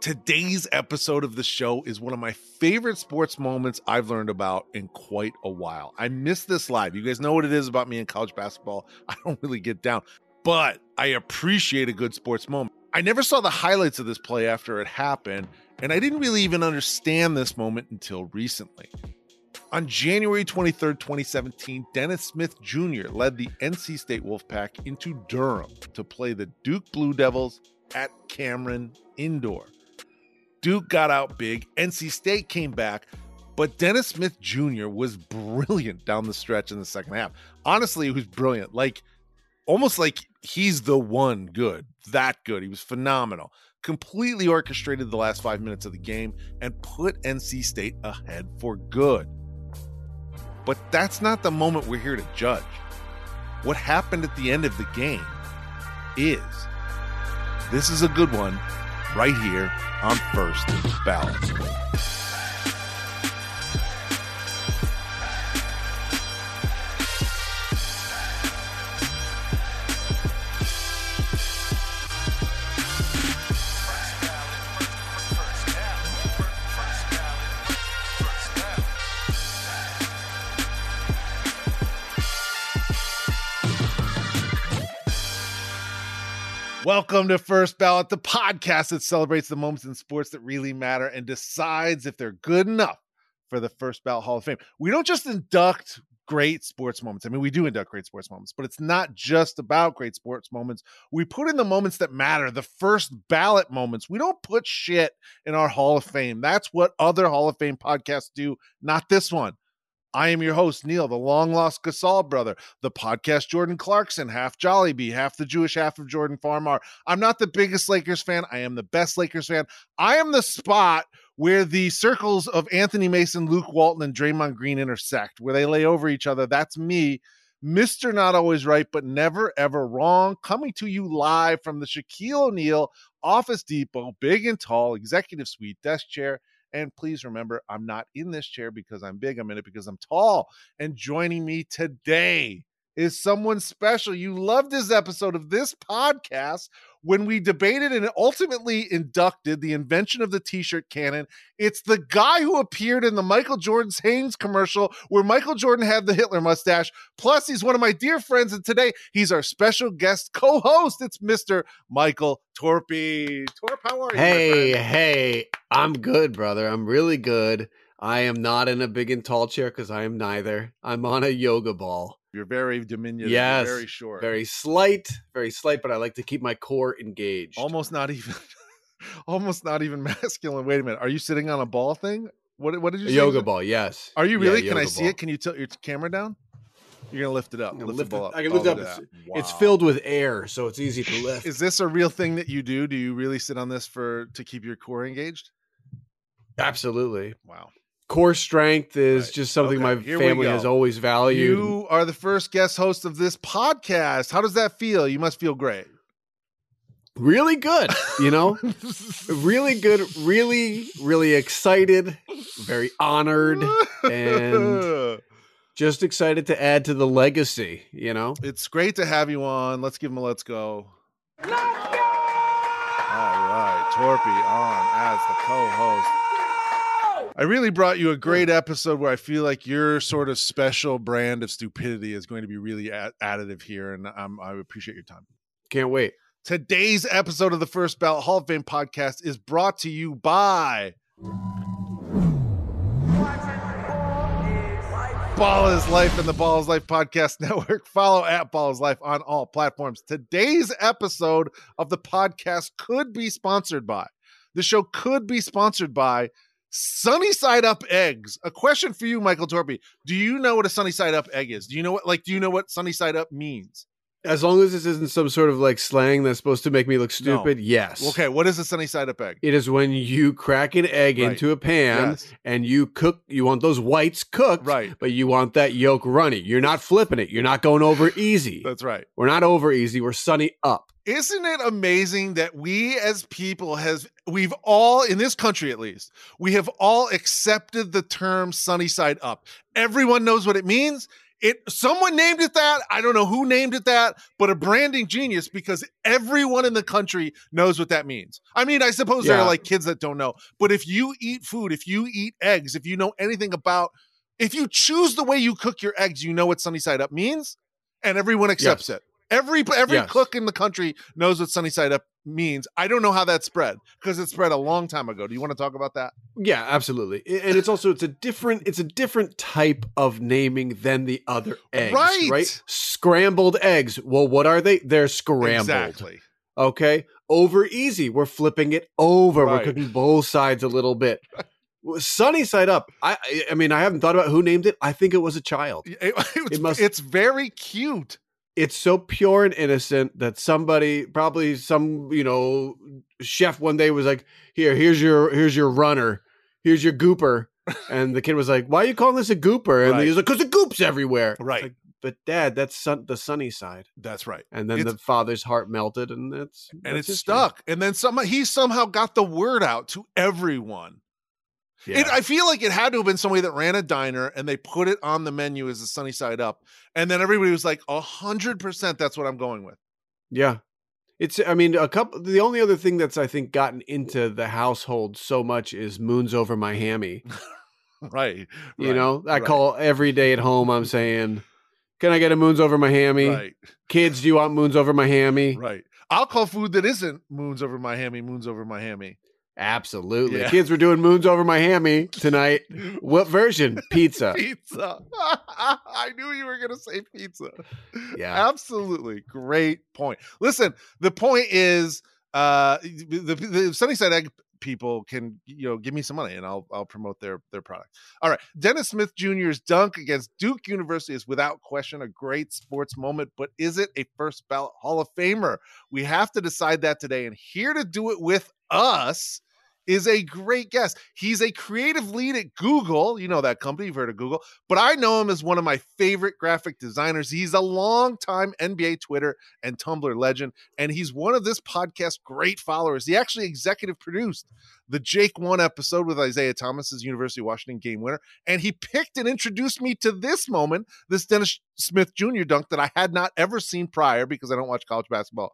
Today's episode of the show is one of my favorite sports moments I've learned about in quite a while. I missed this live. You guys know what it is about me in college basketball. I don't really get down, but I appreciate a good sports moment. I never saw the highlights of this play after it happened, and I didn't really even understand this moment until recently. On January 23rd, 2017, Dennis Smith Jr. led the NC State Wolfpack into Durham to play the Duke Blue Devils at Cameron Indoor. Duke got out big. NC State came back, but Dennis Smith Jr. was brilliant down the stretch in the second half. Honestly, he was brilliant. Like almost like he's the one good, that good. He was phenomenal. Completely orchestrated the last five minutes of the game and put NC State ahead for good. But that's not the moment we're here to judge. What happened at the end of the game is this is a good one right here on First Ballot. Welcome to First Ballot, the podcast that celebrates the moments in sports that really matter and decides if they're good enough for the First Ballot Hall of Fame. We don't just induct great sports moments. I mean, we do induct great sports moments, but it's not just about great sports moments. We put in the moments that matter, the first ballot moments. We don't put shit in our Hall of Fame. That's what other Hall of Fame podcasts do, not this one. I am your host, Neil, the long lost Gasol brother, the podcast Jordan Clarkson, half Jollibee, half the Jewish half of Jordan Farmar. I'm not the biggest Lakers fan. I am the best Lakers fan. I am the spot where the circles of Anthony Mason, Luke Walton, and Draymond Green intersect, where they lay over each other. That's me. Mr. Not Always Right, but Never Ever Wrong, coming to you live from the Shaquille O'Neal Office Depot, big and tall, executive suite, desk chair, and please remember, I'm not in this chair because I'm big. I'm in it because I'm tall. And joining me today is someone special. You loved this episode of this podcast when we debated and ultimately inducted the invention of the t-shirt cannon. It's the guy who appeared in the Michael Jordan's Hanes commercial where Michael Jordan had the Hitler mustache. Plus, he's one of my dear friends, and today he's our special guest co-host. It's Mr. Michael Torpey. Torp, how are you? Hey, hey, I'm good, brother. I'm really good. I am not in a big and tall chair because I am neither. I'm on a yoga ball. You're very diminutive. Yes, very short. Very slight, very slight, but I like to keep my core engaged. almost not even almost not even masculine. Wait a minute. Are you sitting on a ball thing? What what did you a say? yoga ball, yes. Are you Yeah, really? Can I see ball. it? Can you tilt your camera down? You're gonna lift it up. Lift, lift the it- ball up. I can lift Oh, it up. It's, that. it's filled with air, so it's easy to lift. Is this a real thing that you do? Do you really sit on this for to keep your core engaged? Absolutely. Wow. Core strength is Right. just something Okay, my here family has always valued. You are the first guest host of this podcast. How does that feel? You must feel great. really good, you know? really good, really, really excited, very honored, and- just excited to add to the legacy, you know? it's great to have you on. Let's give him a let's go. Let's go! All right, Torpey on as the co-host. I really brought you a great episode where I feel like your sort of special brand of stupidity is going to be really ad- additive here, and um, I appreciate your time. Can't wait. Today's episode of the First Ballot Hall of Fame podcast is brought to you by Ball is Life and the Ball is Life Podcast Network. Follow at Ball is Life on all platforms. Today's episode of the podcast could be sponsored by, the show could be sponsored by Sunny Side Up Eggs. A question for you, Michael Torpey. Do you know what a Sunny Side Up egg is? Do you know what, like, do you know what Sunny Side Up means? As long as this isn't some sort of like slang that's supposed to make me look stupid, yes. Okay, what is a Sunny Side Up egg? It is when you crack an egg Right. into a pan Yes. and you cook, you want those whites cooked, Right. but you want that yolk runny. You're not flipping it. You're not going over easy. That's right. We're not over easy. We're sunny up. Isn't it amazing that we as people has we've all in this country at least, we have all accepted the term sunny side up. Everyone knows what it means. It someone named it that. I don't know who named it that, but a branding genius because everyone in the country knows what that means. I mean, I suppose there are like kids that don't know, but if you eat food, if you eat eggs, if you know anything about, if you choose the way you cook your eggs, you know what sunny side up means, and everyone accepts it. Every every Yes. cook in the country knows what sunny side up means. I don't know how that spread because it spread a long time ago. Do you want to talk about that? Yeah, absolutely. And it's also it's a different it's a different type of naming than the other eggs, Right. right? Scrambled eggs. Well, what are they? They're scrambled. Exactly. Okay. Over easy. We're flipping it over. Right. We're cooking both sides a little bit. Sunny side up. I I- mean, I haven't thought about who named it. I think it was a child. It- it's, must- it's very cute. It's so pure and innocent that somebody, probably some, you know, chef one day was like, "Here, here's your here's your runner. Here's your gooper." And the kid was like, "Why are you calling this a gooper?" And Right. he was like, "Cause the goop's everywhere." Right. like, but dad, that's sun- the sunny side. That's right. And then It's- the father's heart melted, and it's And that's it's history. stuck. And then some he somehow got the word out to everyone. Yeah. It, I feel like it had to have been somebody that ran a diner and they put it on the menu as a sunny side up. And then everybody was like, a hundred percent that's what I'm going with. Yeah. It's I mean a couple the only other thing that's I think gotten into the household so much is moons over my hammy. Right. You right, know, I right, call every day at home I'm saying, "Can I get a moons over my hammy?" Right. Kids, do you want moons over my hammy? Right. I'll call food that isn't moons over my hammy, moons over my hammy. Absolutely. Yeah. Kids were doing moons over my hammy tonight. What version? Pizza. Pizza. I knew you were going to say pizza. Yeah. Absolutely. Great point. Listen, the point is uh the, the Sunnyside Egg people can you know give me some money and I'll I'll promote their their product. All right. Dennis Smith Jr.'s dunk against Duke University is without question a great sports moment, but is it a first ballot Hall of Famer? We have to decide that today and here to do it with us is a great guest. He's a creative lead at Google. You know that company, you've heard of Google, but I know him as one of my favorite graphic designers. He's a longtime NBA Twitter and Tumblr legend, and he's one of this podcast's great followers. He actually executive produced the Jake One episode with Isaiah Thomas's University of Washington game winner, and he picked and introduced me to this moment, this Dennis Smith Jr. dunk that I had not ever seen prior because I don't watch college basketball.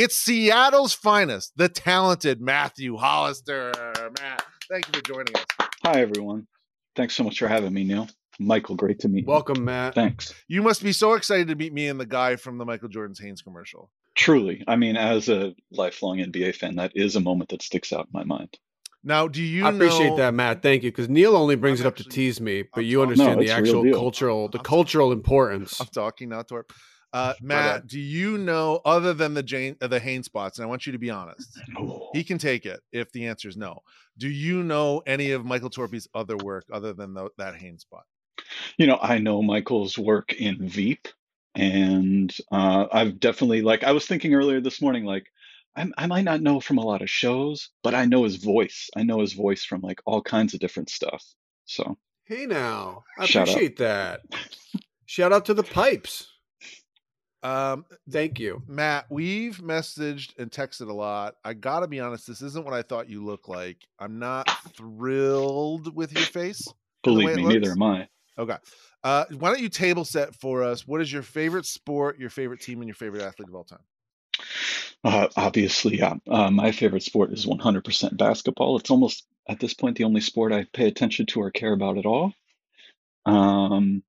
It's Seattle's finest, the talented Matthew Hollister. Matt, thank you for joining us. Hi, everyone. Thanks so much for having me, Neil. Michael, great to meet you. Welcome, Matt. Thanks. You must be so excited to meet me and the guy from the Michael Jordan's Hanes commercial. Truly, I mean, as a lifelong NBA fan, that is a moment that sticks out in my mind. Now, do you I appreciate know, that, Matt. Thank you. Because Neil only brings I'm it up to tease me, but I'm you talking- understand No, the it's a real actual cultural, the I'm- cultural importance. I'm talking now, Torp. Uh, My bad. Matt, do you know other than the Jane uh, the Hanes spots? And I want you to be honest. Oh, He can take it if the answer is no. Do you know any of Michael Torpey's other work other than tho- that Hanes spot? you know, I know Michael's work in Veep, and uh, I've definitely like I was thinking earlier this morning, like I, I might not know from a lot of shows, but I know his voice. I know his voice from like all kinds of different stuff. So Hey, now I Shout out. appreciate that. Shout out to the pipes. Um, Thank you. Matt, we've messaged and texted a lot. I got to be honest, this isn't what I thought you look like. I'm not thrilled with your face. believe me, neither am I. Okay. Uh, why don't you table set for us? What is your favorite sport, your favorite team, and your favorite athlete of all time? Uh, obviously, yeah. Uh, my favorite sport is 100% basketball. It's almost at this point the only sport I pay attention to or care about at all. Um,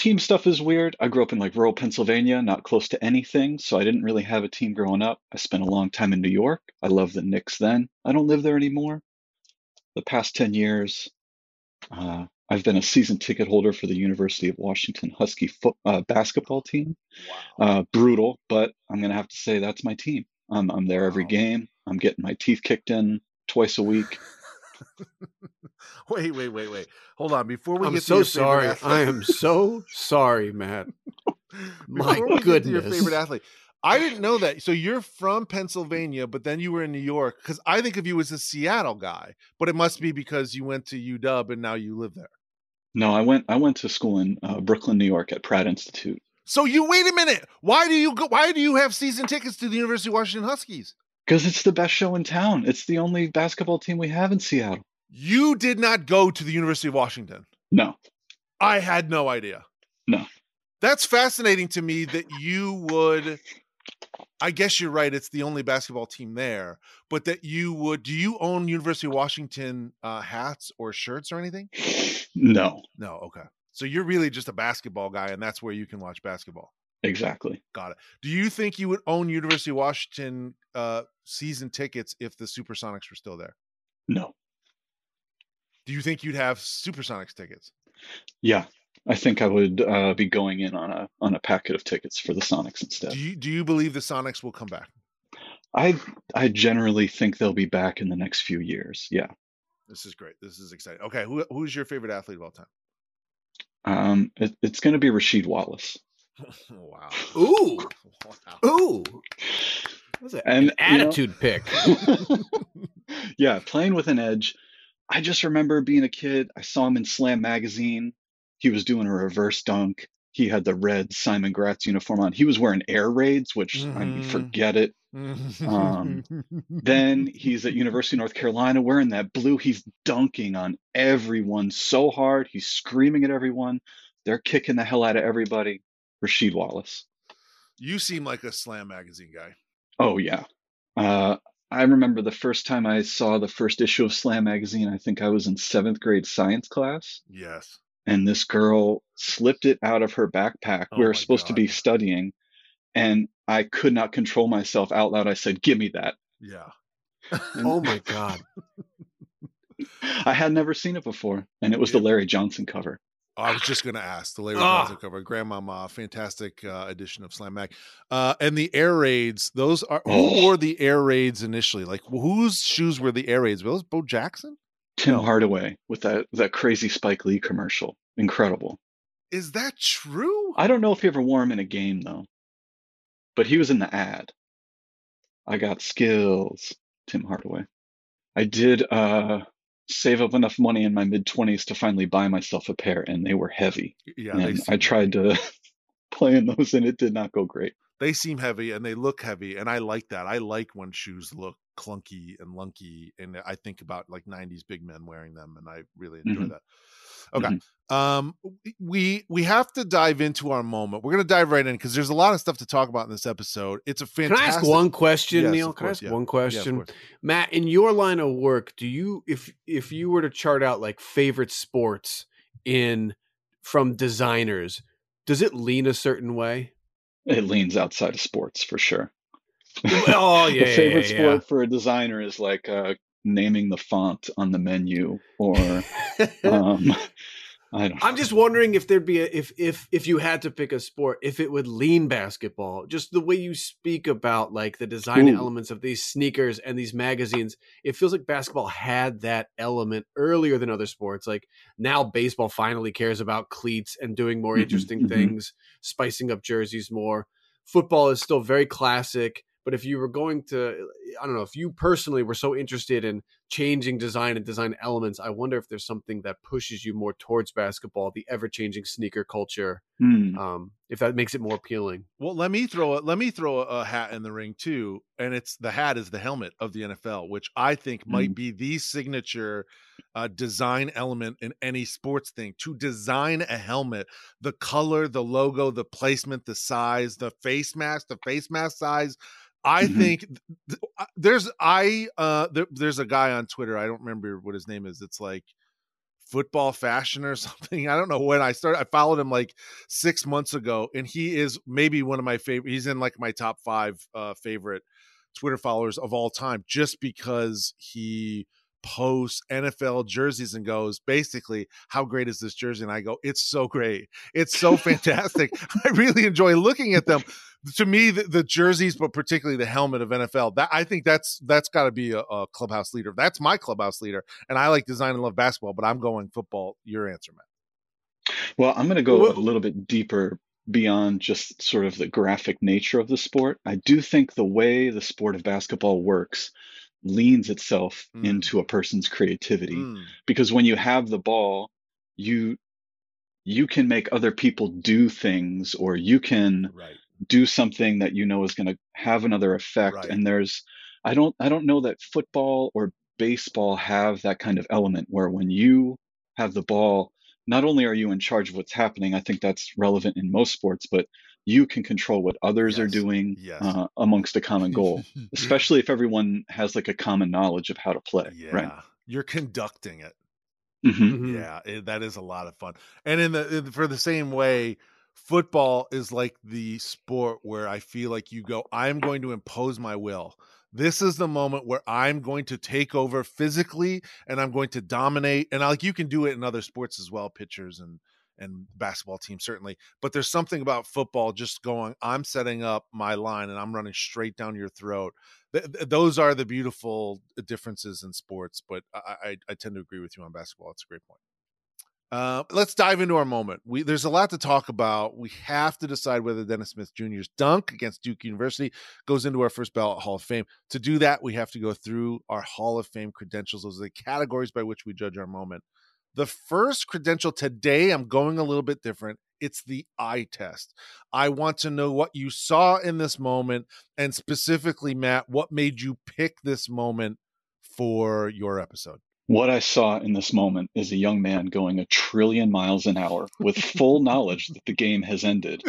team stuff is weird. I grew up in like rural Pennsylvania, not close to anything, so I didn't really have a team growing up. I spent a long time in New York. I loved the Knicks then. I don't live there anymore. The past 10 years, uh, I've been a season ticket holder for the University of Washington Husky foot, uh, basketball team uh, brutal, but I'm going to have to say that's my team. I'm, I'm there every Wow. game. I'm getting my teeth kicked in twice a week. Wait, wait, wait, wait. Hold on. Before we I'm get to so your favorite sorry. athlete- I am so sorry, Matt. My Before we get to your favorite athlete. I didn't know that. So you're from Pennsylvania, but then you were in New York because I think of you as a Seattle guy, but it must be because you went to UW and now you live there. No, I went I went to school in uh, Brooklyn, New York at Pratt Institute So you wait a minute. Why do you go? Why do you have season tickets to the University of Washington Huskies? Because it's the best show in town. It's the only basketball team we have in Seattle. You did not go to the University of Washington. No, I had no idea. No. That's fascinating to me that you would I guess you're right. It's the only basketball team there, but that you would. Do you own University of Washington uh, hats or shirts or anything? No. No. Okay. So you're really just a basketball guy, and that's where you can watch basketball. Exactly. Got it. Do you think you would own University of Washington uh, season tickets if the Supersonics were still there? No. Do you think you'd have Supersonics tickets? Yeah, I think I would uh, be going in on a on a packet of tickets for the Sonics instead. Do you do you believe the Sonics will come back? I I generally think they'll be back in the next few years. Yeah. This is great. This is exciting. Okay, who who's your favorite athlete of all time? Um, it, it's going to be Rasheed Wallace. wow. Ooh. Wow. Ooh. That's a, And, an you know- attitude pick. yeah, playing with an edge. I just remember being a kid. I saw him in Slam magazine. He was doing a reverse dunk. He had the red Simon Gratz uniform on. He was wearing air raids, which I mean, Mhm. forget it. Um, Then he's at University of North Carolina wearing that blue. He's dunking on everyone so hard. He's screaming at everyone. They're kicking the hell out of everybody. Rasheed Wallace. you seem like a Slam magazine guy. Oh yeah. Uh, I remember the first time I saw the first issue of Slam magazine. I think I was in seventh grade science class, Yes. and this girl slipped it out of her backpack. Oh we were supposed to be studying, and I could not control myself out loud. I said, "Give me that." Yeah. And Oh my god. I had never seen it before, and it was the Larry Johnson cover. I was just going to ask the Larry Ah. Johnson cover, Grandmama, fantastic uh, edition of Slam Mag, uh, and the air raids. Those are who Oh. wore the air raids initially? Like whose shoes were the air raids? Were those Bo Jackson? Tim No. Hardaway with that that crazy Spike Lee commercial. Incredible. Is that true? I don't know if he ever wore him in a game though, but he was in the ad. I got skills, Tim Hardaway. I did uh, save up enough money in my mid twenties to finally buy myself a pair, and they were heavy. yeah, and I tried to play in those, and it did not go great. they seem heavy and they look heavy and i like that i like when shoes look clunky and lunky and i think about like 90s big men wearing them and i really enjoy Mhm. that okay um we we have to dive into our moment we're going to dive right in because there's a lot of stuff to talk about in this episode it's a Can fantastic I ask one question, Yes, Neil? of Can I ask yeah. one question? course. Matt, in your line of work, do you if if you were to chart out like favorite sports in from designers, does it lean a certain way? It leans outside of sports for sure. Oh yeah, the yeah, favorite yeah, sport for a designer is like uh, naming the font on the menu, or um, I don't. I'm just wondering if there'd be a if if if you had to pick a sport, if it would lean basketball. Just the way you speak about like the design Ooh. elements of these sneakers and these magazines, it feels like basketball had that element earlier than other sports. Like now baseball finally cares about cleats and doing more Mhm, interesting mhm. things, spicing up jerseys more. Football is still very classic, but if you were going to I don't know, if you personally were so interested in changing design and design elements, I wonder if there's something that pushes you more towards basketball, the ever changing sneaker culture, Hmm. um, if that makes it more appealing. well let me throw a let me throw a hat in the ring too and it's the hat is the helmet of the nfl which i think might be the signature uh, design element in any sports thing to design a helmet the color the logo the placement the size the face mask the face mask size i Mhm. think th- th- there's i uh there, there's a guy on twitter i don't remember what his name is it's like football fashion or something i don't know when i started i followed him like six months ago and he is maybe one of my favorite he's in like my top five uh favorite twitter followers of all time just because he posts NFL jerseys and goes, basically, how great is this jersey? And I go, it's so great. It's so fantastic. I really enjoy looking at them. To me, the, the jerseys, but particularly the helmet of NFL, that I think that's that's got to be a, a clubhouse leader. That's my clubhouse leader. And I like design and love basketball, but I'm going football. Your answer, Matt. Well, I'm going to go Well- a little bit deeper beyond just sort of the graphic nature of the sport. I do think the way the sport of basketball works leans itself Mm. into a person's creativity Mm, because when you have the ball, you you can make other people do things or you can right. Do something that you know is going to have another effect Right. and there's I don't I don't know that football or baseball have that kind of element where when you have the ball not only are you in charge of what's happening, I think that's relevant in most sports, but you can control what others are doing Yes. uh, amongst a common goal, especially if everyone has like a common knowledge of how to play. yeah. Right. You're conducting it. hmm Mhm. Yeah, it, that is a lot of fun. And in the in, for the same way, football is like the sport where I feel like you go, I'm going to impose my will. This is the moment where I'm going to take over physically and I'm going to dominate. And like you can do it in other sports as well, pitchers and and basketball teams certainly. But there's something about football just going, I'm setting up my line and I'm running straight down your throat. Th- th- those are the beautiful uh, differences in sports. But I, I, I tend to agree with you on basketball. It's a great point. Uh, let's dive into our moment. We there's a lot to talk about. We have to decide whether Dennis Smith Jr.'s dunk against Duke University goes into our first ballot Hall of Fame. To do that, we have to go through our Hall of Fame credentials. Those are the categories by which we judge our moment. The first credential today, I'm going a little bit different. It's the eye test. I want to know what you saw in this moment, and specifically, Matt, what made you pick this moment for your episode? What I saw in this moment is a young man going a trillion miles an hour with full knowledge that the game has ended,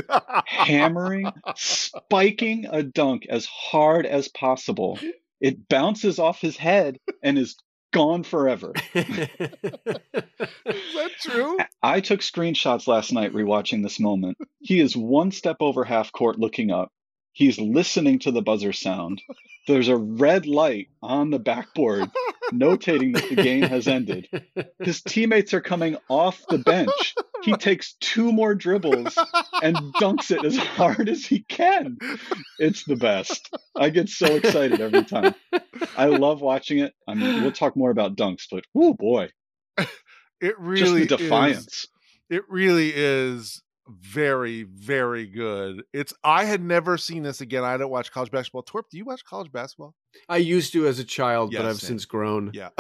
hammering, spiking a dunk as hard as possible. It bounces off his head and is gone forever. Is that true? I took screenshots last night rewatching this moment. He is one step over half court looking up. He's listening to the buzzer sound. There's a red light on the backboard notating that the game has ended. His teammates are coming off the bench. He takes two more dribbles and dunks it as hard as he can. It's the best. I get so excited every time. I love watching it. I mean, we'll talk more about dunks, but oh boy, It just really the is- defiance. it really is very, very good. It's I had never seen this again. I don't watch college basketball. Twerp, do you watch college basketball? I used to as a child, Yeah, but I've same. since grown. Yeah.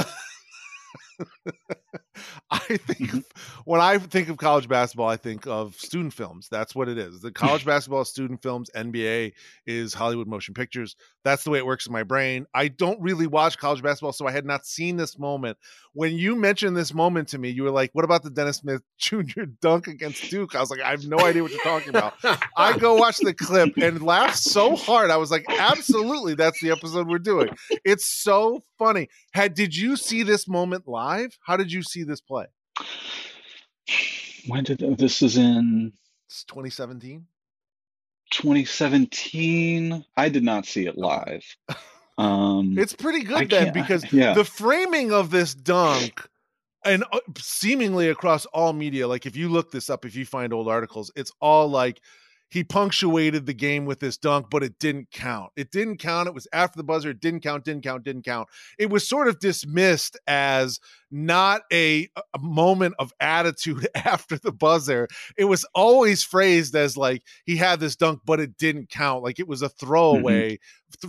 I think mm-hmm. when I think of college basketball, I think of student films. That's what it is. The college basketball student films. NBA is Hollywood motion pictures. That's the way it works in my brain. I don't really watch college basketball, so I had not seen this moment. When you mentioned this moment to me, you were like, "What about the Dennis Smith Jr. dunk against Duke?" I was like, "I have no idea what you're talking about." I go watch the clip and laugh so hard. I was like, "Absolutely, that's the episode we're doing." It's so funny. Had did you see this moment live? How did you see this play? When did this is in It's 2017. 2017? I did not see it live. Um, It's pretty I good then can't- because yeah. the framing of this dunk and uh, seemingly across all media like if you look this up if you find old articles it's all like he punctuated the game with this dunk but it didn't count. It didn't count. It was after the buzzer. It didn't count didn't count didn't count. It was sort of dismissed as not a, a moment of attitude after the buzzer. It was always phrased as like he had this dunk but it didn't count. Like it was a mm-hmm. throwaway. Th-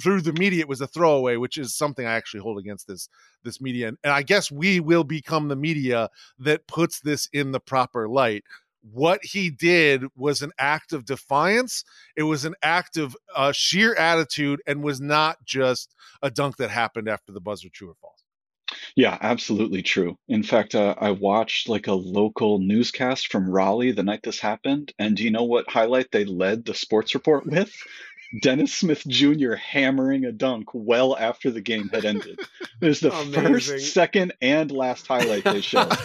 through the media it was a throwaway which is something i actually hold against this this media. And, and i guess we will become the media that puts this in the proper light what he did was an act of defiance it was an act of uh, sheer attitude and was not just a dunk that happened after the buzzer true or false Yeah, absolutely true. In fact, uh, I watched like a local newscast from Raleigh the night this happened, and do you know what highlight they led the sports report with? Dennis Smith Jr. hammering a dunk well after the game had ended. It was the Amazing. first, second, and last highlight they showed.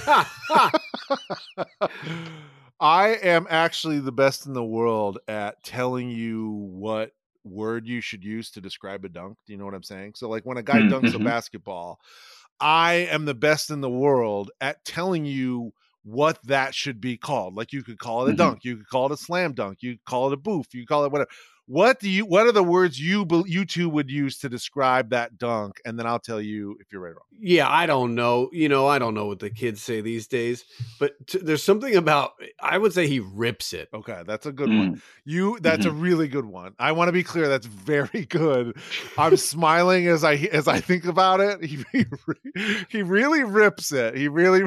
I am actually the best in the world at telling you what word you should use to describe a dunk. Do you know what I'm saying? So, like when a guy Mm, dunks a mhm. basketball, I am the best in the world at telling you what that should be called. Like you could call it a Mhm. dunk, you could call it a slam dunk, you could call it a boof, you could call it whatever. What do you? What are the words you you two would use to describe that dunk? And then I'll tell you if you're right or wrong. yeah, I don't know. You know, I don't know what the kids say these days, but t- there's something about. I would say he rips it. Okay, that's a good one. Mm, You that's a really good one. I want to be clear that's very good. I'm smiling as I as I think about it. He he, he really rips it. He really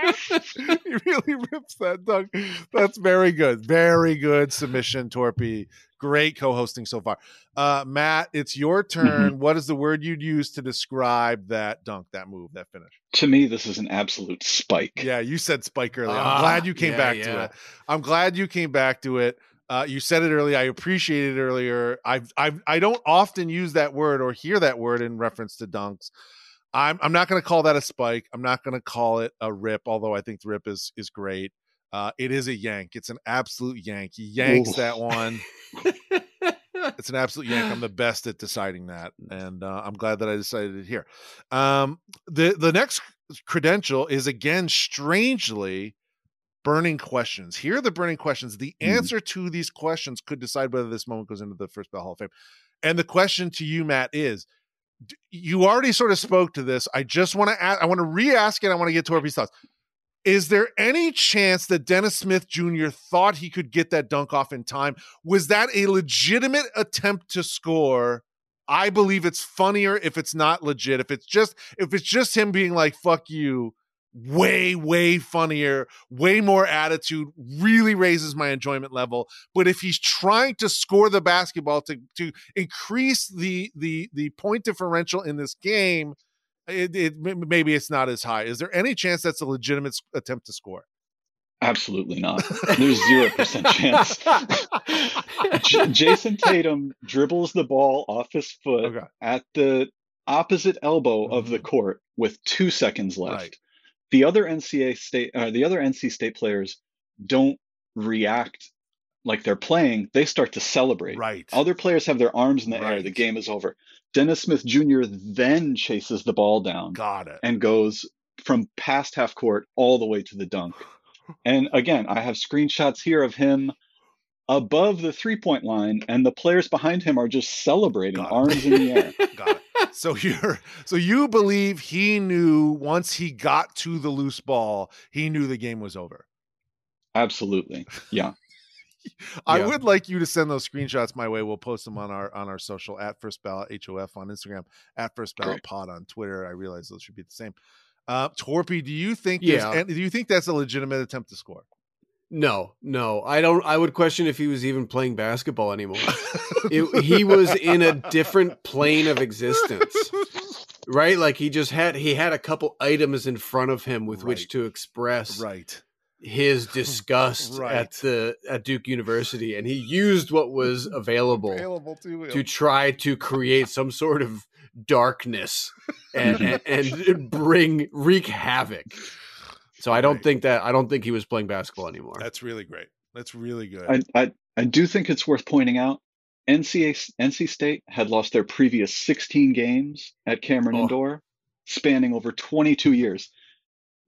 he really rips that dunk. That's very good. Very good submission, Torpey. Great co-hosting so far. Uh, Matt, it's your turn. Mm-hmm. What is the word you'd use to describe that dunk, that move, that finish? To me, this is an absolute spike. Yeah, you said spike earlier. I'm glad you came yeah, back yeah. to it. I'm glad you came back to it. Uh, you said it earlier. I appreciate it earlier. I've, I've, I don't often use that word or hear that word in reference to dunks. I'm I'm not going to call that a spike. I'm not going to call it a rip, although I think the rip is is great. Uh, it is a yank. It's an absolute yank. He yanks Ooh. that one. it's an absolute yank. I'm the best at deciding that, and uh, I'm glad that I decided it here. Um, the the next credential is again strangely burning questions. Here are the burning questions. The mm. answer to these questions could decide whether this moment goes into the first bell Hall of Fame. And the question to you, Matt, is you already sort of spoke to this. I just want to ask, I want to re-ask it. I want to get to Torpey's thoughts. Is there any chance that Dennis Smith Jr. thought he could get that dunk off in time? Was that a legitimate attempt to score? I believe it's funnier if it's not legit. If it's just if it's just him being like "fuck you," way way funnier way more attitude really raises my enjoyment level but if he's trying to score the basketball to to increase the the the point differential in this game it, it maybe it's not as high is there any chance that's a legitimate attempt to score Absolutely not. There's zero percent chance. J- Jayson Tatum dribbles the ball off his foot okay. at the opposite elbow mm-hmm. of the mm-hmm. court with two seconds left. Right the other NCA state, uh, the other NC State players don't react like they're playing. They start to celebrate. Right. Other players have their arms in the right. air. The game is over. Dennis Smith Jr. then chases the ball down. Got it. And goes from past half court all the way to the dunk. And again, I have screenshots here of him above the three point line, and the players behind him are just celebrating, arms in the air. Got it so you're so you believe he knew once he got to the loose ball, he knew the game was over. Absolutely. Yeah. I yeah. would like you to send those screenshots my way. We'll post them on our on our social at first ballot HOF on Instagram, at first ballot Great. pod on Twitter. I realize those should be the same. Uh Torpey, do you think yeah. do you think that's a legitimate attempt to score? No, no, I don't. I would question if he was even playing basketball anymore. it, he was in a different plane of existence, right? Like he just had he had a couple items in front of him with right. which to express right his disgust right. at the at Duke University, and he used what was available, available to, to try to create some sort of darkness and, and, and bring wreak havoc. So I don't right. think that I don't think he was playing basketball anymore. That's really great. That's really good. I I, I do think it's worth pointing out NCA, NC State had lost their previous 16 games at Cameron oh. Indoor, spanning over 22 years.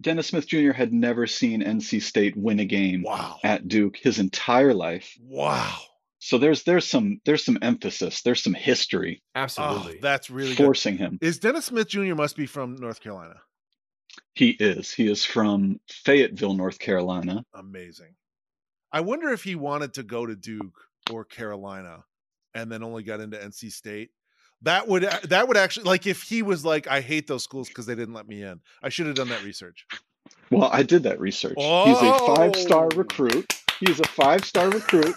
Dennis Smith Jr. had never seen NC State win a game wow. at Duke his entire life. Wow. So there's there's some there's some emphasis, there's some history. Absolutely. Oh, that's really forcing good. him. Is Dennis Smith Jr. must be from North Carolina? He is. He is from Fayetteville, North Carolina. Amazing. I wonder if he wanted to go to Duke or Carolina and then only got into NC State. That would that would actually like if he was like I hate those schools because they didn't let me in. I should have done that research. Well, I did that research. Oh. He's a five-star oh! recruit. He's a five-star recruit.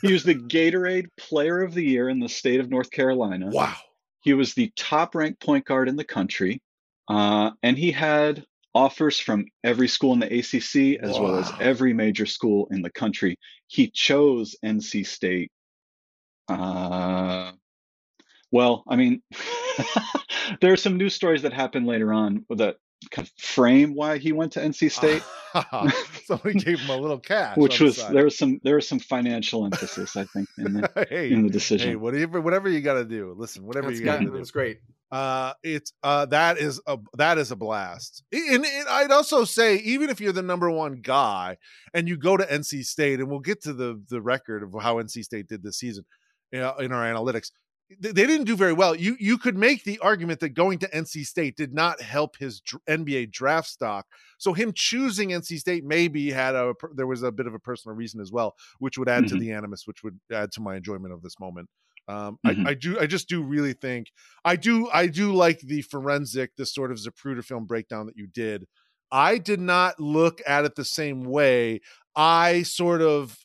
He was the Gatorade Player of the Year in the state of North Carolina. Wow. He was the top-ranked point guard in the country. Uh, and he had offers from every school in the ACC as wow. well as every major school in the country. He chose NC State. Uh, well, I mean, there are some news stories that happened later on that kind of frame why he went to NC State. Somebody gave him a little cash, which was the there was some there was some financial emphasis, I think, in the, hey, in the decision. Hey, whatever whatever you got to do. Listen, whatever that's you got to do. That's great uh it's uh that is a that is a blast. And, and, i'd also say even if you're the number one guy and you go to nc state and we'll get to the the record of how nc state did this season in our analytics they didn't do very well. You you could make the argument that going to nc state did not help his nba draft stock. So him choosing nc state maybe had a there was a bit of a personal reason as well which would add mm-hmm. to the animus which would add to my enjoyment of this moment um, mm-hmm. I, I, do, I just do really think I do, I do like the forensic, the sort of Zapruder film breakdown that you did I did not look at it the same way. I sort of,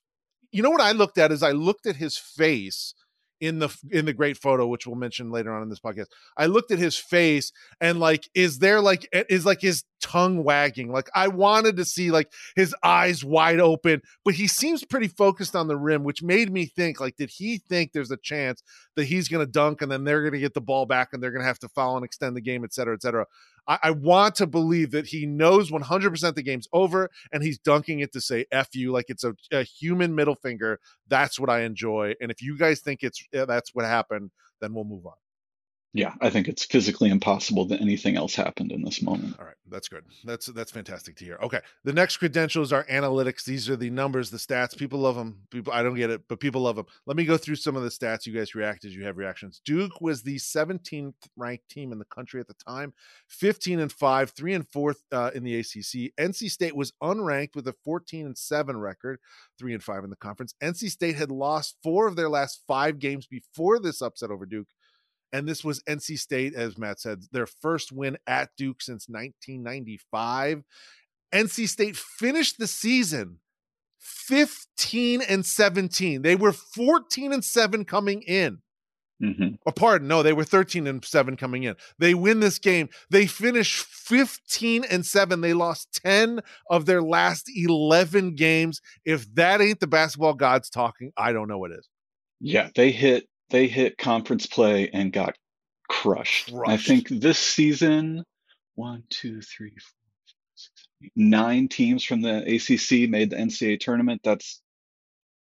you know, what I looked at is I looked at his face in the in the great photo which we'll mention later on in this podcast i looked at his face and like is there like is like his tongue wagging like i wanted to see like his eyes wide open but he seems pretty focused on the rim which made me think like did he think there's a chance that he's going to dunk and then they're going to get the ball back and they're going to have to foul and extend the game et cetera et cetera I, I want to believe that he knows 100% the game's over and he's dunking it to say F you like it's a, a human middle finger. That's what I enjoy. And if you guys think it's eh, that's what happened, then we'll move on. Yeah, I think it's physically impossible that anything else happened in this moment. All right, that's good. That's that's fantastic to hear. Okay, the next credentials are analytics. These are the numbers, the stats. People love them. People, I don't get it, but people love them. Let me go through some of the stats. You guys react as you have reactions. Duke was the 17th ranked team in the country at the time, 15 and five, three and fourth uh, in the ACC. NC State was unranked with a 14 and seven record, three and five in the conference. NC State had lost four of their last five games before this upset over Duke and this was NC State, as Matt said, their first win at Duke since 1995. NC State finished the season 15 and 17. They were 14 and 7 coming in. Mm-hmm. Oh, pardon, no, they were 13 and 7 coming in. They win this game. They finish 15 and 7. They lost 10 of their last 11 games. If that ain't the basketball gods talking, I don't know what is. Yeah, they hit they hit conference play and got crushed. crushed. I think this season, one, two, three, four, six, eight, nine teams from the ACC made the NCAA tournament. That's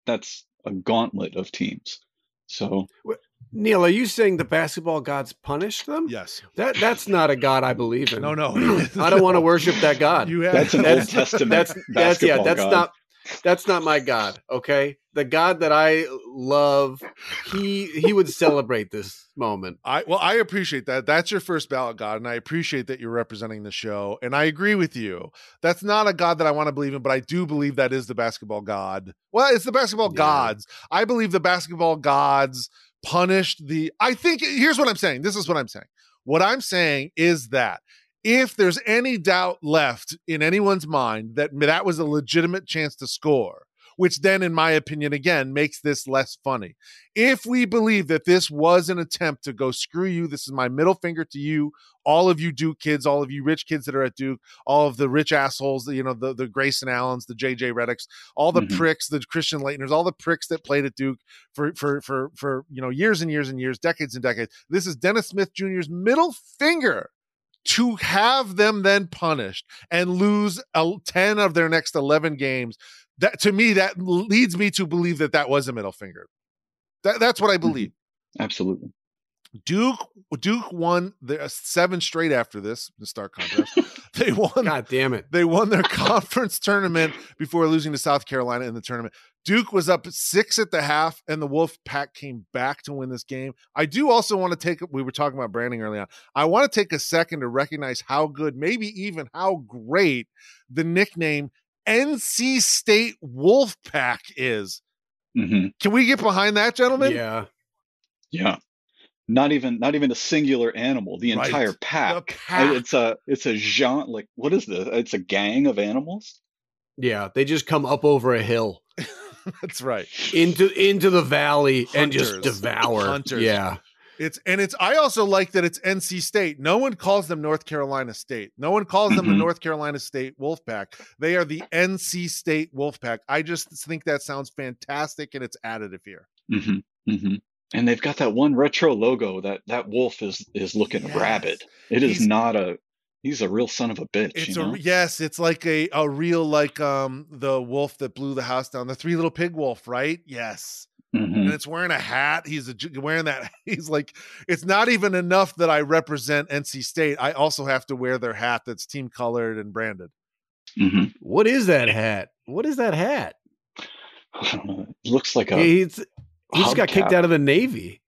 that's a gauntlet of teams. So, Neil, are you saying the basketball gods punished them? Yes. That that's not a god I believe in. No, no. I don't want to worship that god. You have, that's an Old Testament. That's that's yeah. That's god. not that's not my god. Okay, the God that I love, he he would celebrate this moment. I well, I appreciate that. That's your first ballot God, and I appreciate that you're representing the show. And I agree with you. That's not a God that I want to believe in, but I do believe that is the basketball God. Well, it's the basketball yeah. gods. I believe the basketball gods punished the. I think here's what I'm saying. This is what I'm saying. What I'm saying is that if there's any doubt left in anyone's mind that that was a legitimate chance to score, which then, in my opinion, again, makes this less funny. If we believe that this was an attempt to go screw you, this is my middle finger to you, all of you Duke kids, all of you rich kids that are at Duke, all of the rich assholes, you know, the, the Grayson Allens, the JJ Redicks, all the mm-hmm. pricks, the Christian Laettners, all the pricks that played at Duke for, for, for, for, you know, years and years and years, decades and decades. This is Dennis Smith Jr.'s middle finger to have them then punished and lose a 10 of their next 11 games that to me that leads me to believe that that was a middle finger. That, that's what I mm-hmm. believe. Absolutely. Duke Duke won the uh, seven straight after this in stark contrast. they won. God damn it! They won their conference tournament before losing to South Carolina in the tournament. Duke was up six at the half, and the Wolf Pack came back to win this game. I do also want to take. We were talking about branding early on. I want to take a second to recognize how good, maybe even how great, the nickname NC State Wolfpack is. Mm-hmm. Can we get behind that, gentlemen? Yeah. Yeah. Not even not even a singular animal, the right. entire pack. The pack. It's a it's a genre like what is this? It's a gang of animals? Yeah, they just come up over a hill. That's right. Into into the valley Hunters. and just devour. Hunters. Yeah. It's and it's I also like that it's NC State. No one calls them North Carolina State. No one calls them mm-hmm. the North Carolina State Wolfpack. They are the NC State Wolfpack. I just think that sounds fantastic and it's additive here. Mm-hmm. Mm-hmm. And they've got that one retro logo that that wolf is is looking yes. rabid. It is he's, not a he's a real son of a bitch. It's you know? a yes, it's like a a real like um the wolf that blew the house down, the three little pig wolf, right? Yes. Mm-hmm. and it's wearing a hat. He's a, wearing that. He's like, it's not even enough that I represent NC State. I also have to wear their hat that's team colored and branded. Mm-hmm. What is that hat? What is that hat? looks like a. He's he just got kicked out of the Navy.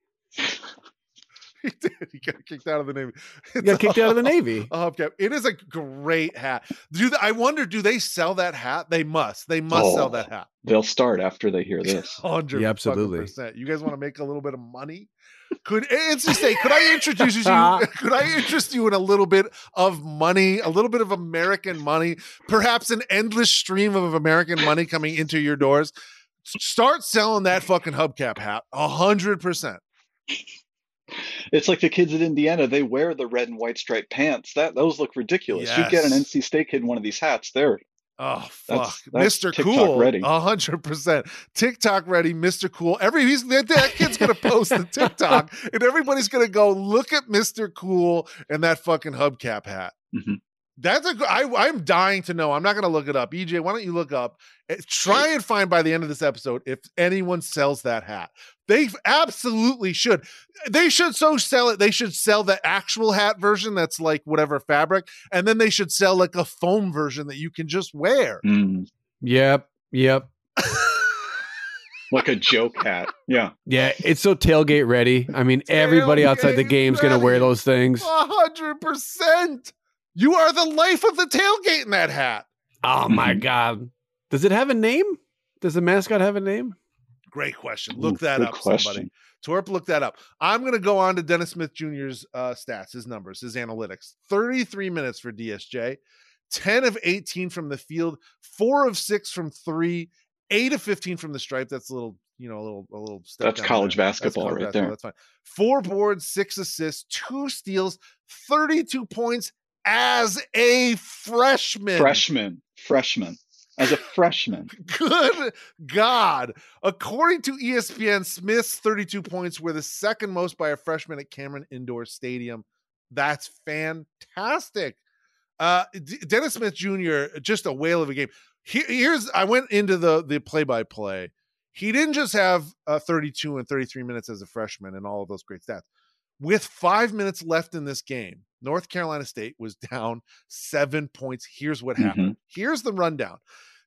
he did. He got kicked out of the Navy. He got kicked out of the Navy. A hubcap. It is a great hat. Do they, I wonder? Do they sell that hat? They must. They must oh, sell that hat. They'll start after they hear this. Hundred. Yeah, absolutely. You guys want to make a little bit of money? could NC State? Could I introduce you? Could I interest you in a little bit of money, a little bit of American money, perhaps an endless stream of American money coming into your doors? Start selling that fucking hubcap hat, a hundred percent. It's like the kids at Indiana, they wear the red and white striped pants. That those look ridiculous. Yes. You get an NC State kid in one of these hats, they're Oh fuck, That's- that's Mr. TikTok Cool, ready. a hundred percent TikTok ready, Mr. Cool. Every he's that, that kid's gonna post the TikTok, and everybody's gonna go look at Mr. Cool and that fucking hubcap hat. Mhm. That's a. gr- I, I'm dying to know. I'm not gonna look it up. EJ, why don't you look up? eh, Try and find by the end of this episode if anyone sells that hat. They absolutely should. They should so sell it. They should sell the actual hat version that's like whatever fabric, and then they should sell like a foam version that you can just wear. mm, Yep. Yep. like a joke hat. Yeah. Yeah, it's so tailgate ready. I mean, everybody outside the Tailgate game's gonna wear those things. A hundred percent. You are the life of the tailgate in that hat. Oh my god! Does it have a name? Does the mascot have a name? Great question. Look Ooh, that good up, question. somebody. Torp, look that up. I'm going to go on to Dennis Smith Jr.'s uh, stats, his numbers, his analytics. 33 minutes for DSJ, 10 of 18 from the field, four of six from three, eight of 15 from the stripe. That's a little, you know, a little, a little. Step That's down college there. That's basketball college right there. That's fine. Four boards, six assists, two steals, 32 points as a freshman. Freshman. Freshman. As a freshman. Good God. According to ESPN, Smith's 32 points were the second most by a freshman at Cameron Indoor Stadium. That's fantastic. Uh, D- Dennis Smith Jr., just a whale of a game. Here- here's, I went into the the play by play. He didn't just have uh, 32 and 33 minutes as a freshman and all of those great stats. With five minutes left in this game, North Carolina State was down seven points. Here's what happened. Mm-hmm. Here's the rundown.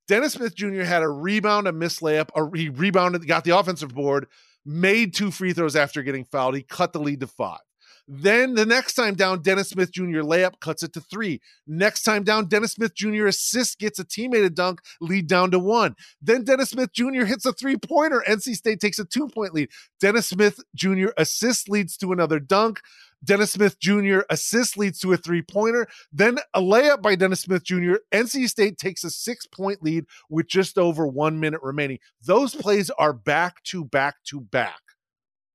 Dennis Smith Jr. had a rebound, a missed layup, a, he rebounded, got the offensive board, made two free throws after getting fouled. He cut the lead to five. Then the next time down, Dennis Smith Jr. layup cuts it to three. Next time down, Dennis Smith Jr. assist gets a teammate a dunk, lead down to one. Then Dennis Smith Jr. hits a three pointer. NC State takes a two point lead. Dennis Smith Jr. assist leads to another dunk. Dennis Smith Jr. assist leads to a three pointer. Then a layup by Dennis Smith Jr. NC State takes a six point lead with just over one minute remaining. Those plays are back to back to back.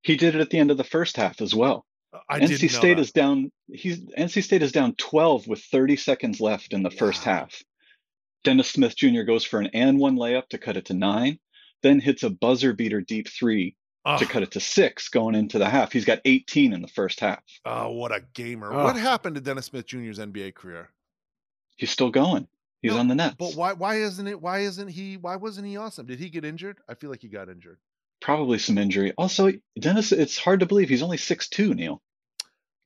He did it at the end of the first half as well. I NC State is down. He's NC State is down 12 with 30 seconds left in the first half. Dennis Smith Jr. goes for an and one layup to cut it to nine, then hits a buzzer beater deep three to cut it to six going into the half. He's got 18 in the first half. Oh, what a gamer. What happened to Dennis Smith Jr.'s NBA career? He's still going. He's No, on the Nets. But why why isn't it why isn't he why wasn't he awesome? Did he get injured? I feel like he got injured. Probably some injury. Also, Dennis, it's hard to believe he's only 6'2, Neil.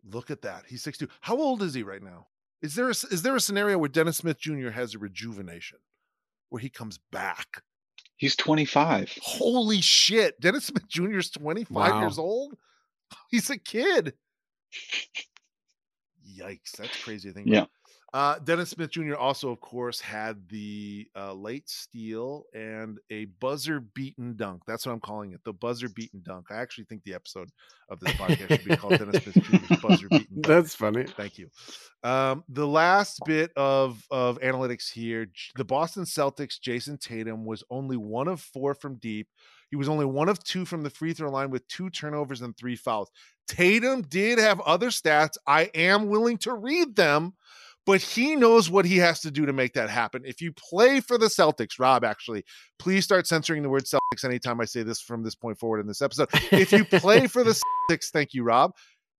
Look at that. He's 62. How old is he right now? Is there a, is there a scenario where Dennis Smith Jr. has a rejuvenation where he comes back? He's 25. Holy shit. Dennis Smith Jr. is 25 Wow. years old? He's a kid. Yikes. That's crazy to think Yeah. Uh, Dennis Smith Jr. also, of course, had the uh, late steal and a buzzer beaten dunk. That's what I'm calling it. The buzzer beaten dunk. I actually think the episode of this podcast should be called Dennis Smith Jr.'s buzzer beaten dunk. That's funny. Thank you. Um, the last bit of of analytics here: the Boston Celtics, Jayson Tatum was only one of four from deep. He was only one of two from the free throw line with two turnovers and three fouls. Tatum did have other stats. I am willing to read them, but he knows what he has to do to make that happen. If you play for the Celtics, Rob, actually, please start censoring the word Celtics anytime I say this from this point forward in this episode. If you play for the Celtics, thank you, Rob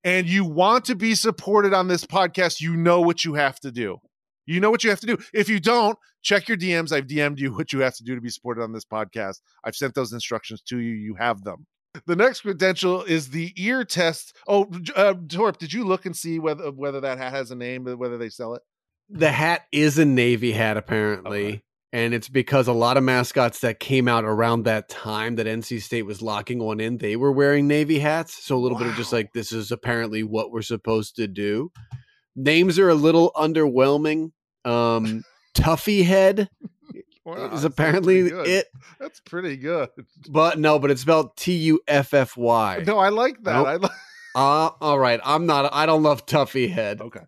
and you want to be supported on this podcast, you know what you have to do. You know what you have to do. If you don't, check your DMs. I've DM'd you what you have to do to be supported on this podcast. I've sent those instructions to you. You have them. The next credential is the ear test. Oh, uh, Torp, did you look and see whether whether that hat has a name, whether they sell it? The hat is a Navy hat, apparently. Okay. And it's because a lot of mascots that came out around that time that NC State was locking one in, they were wearing Navy hats. So a little bit of just like, this is apparently what we're supposed to do. Names are a little underwhelming. Um, Tuffy Head Wow, is apparently pretty it. That's pretty good. But no, but it's spelled T U F F Y. No, I like that. Nope. I like. Uh, all right. I'm not. I don't love Tuffy head. Okay,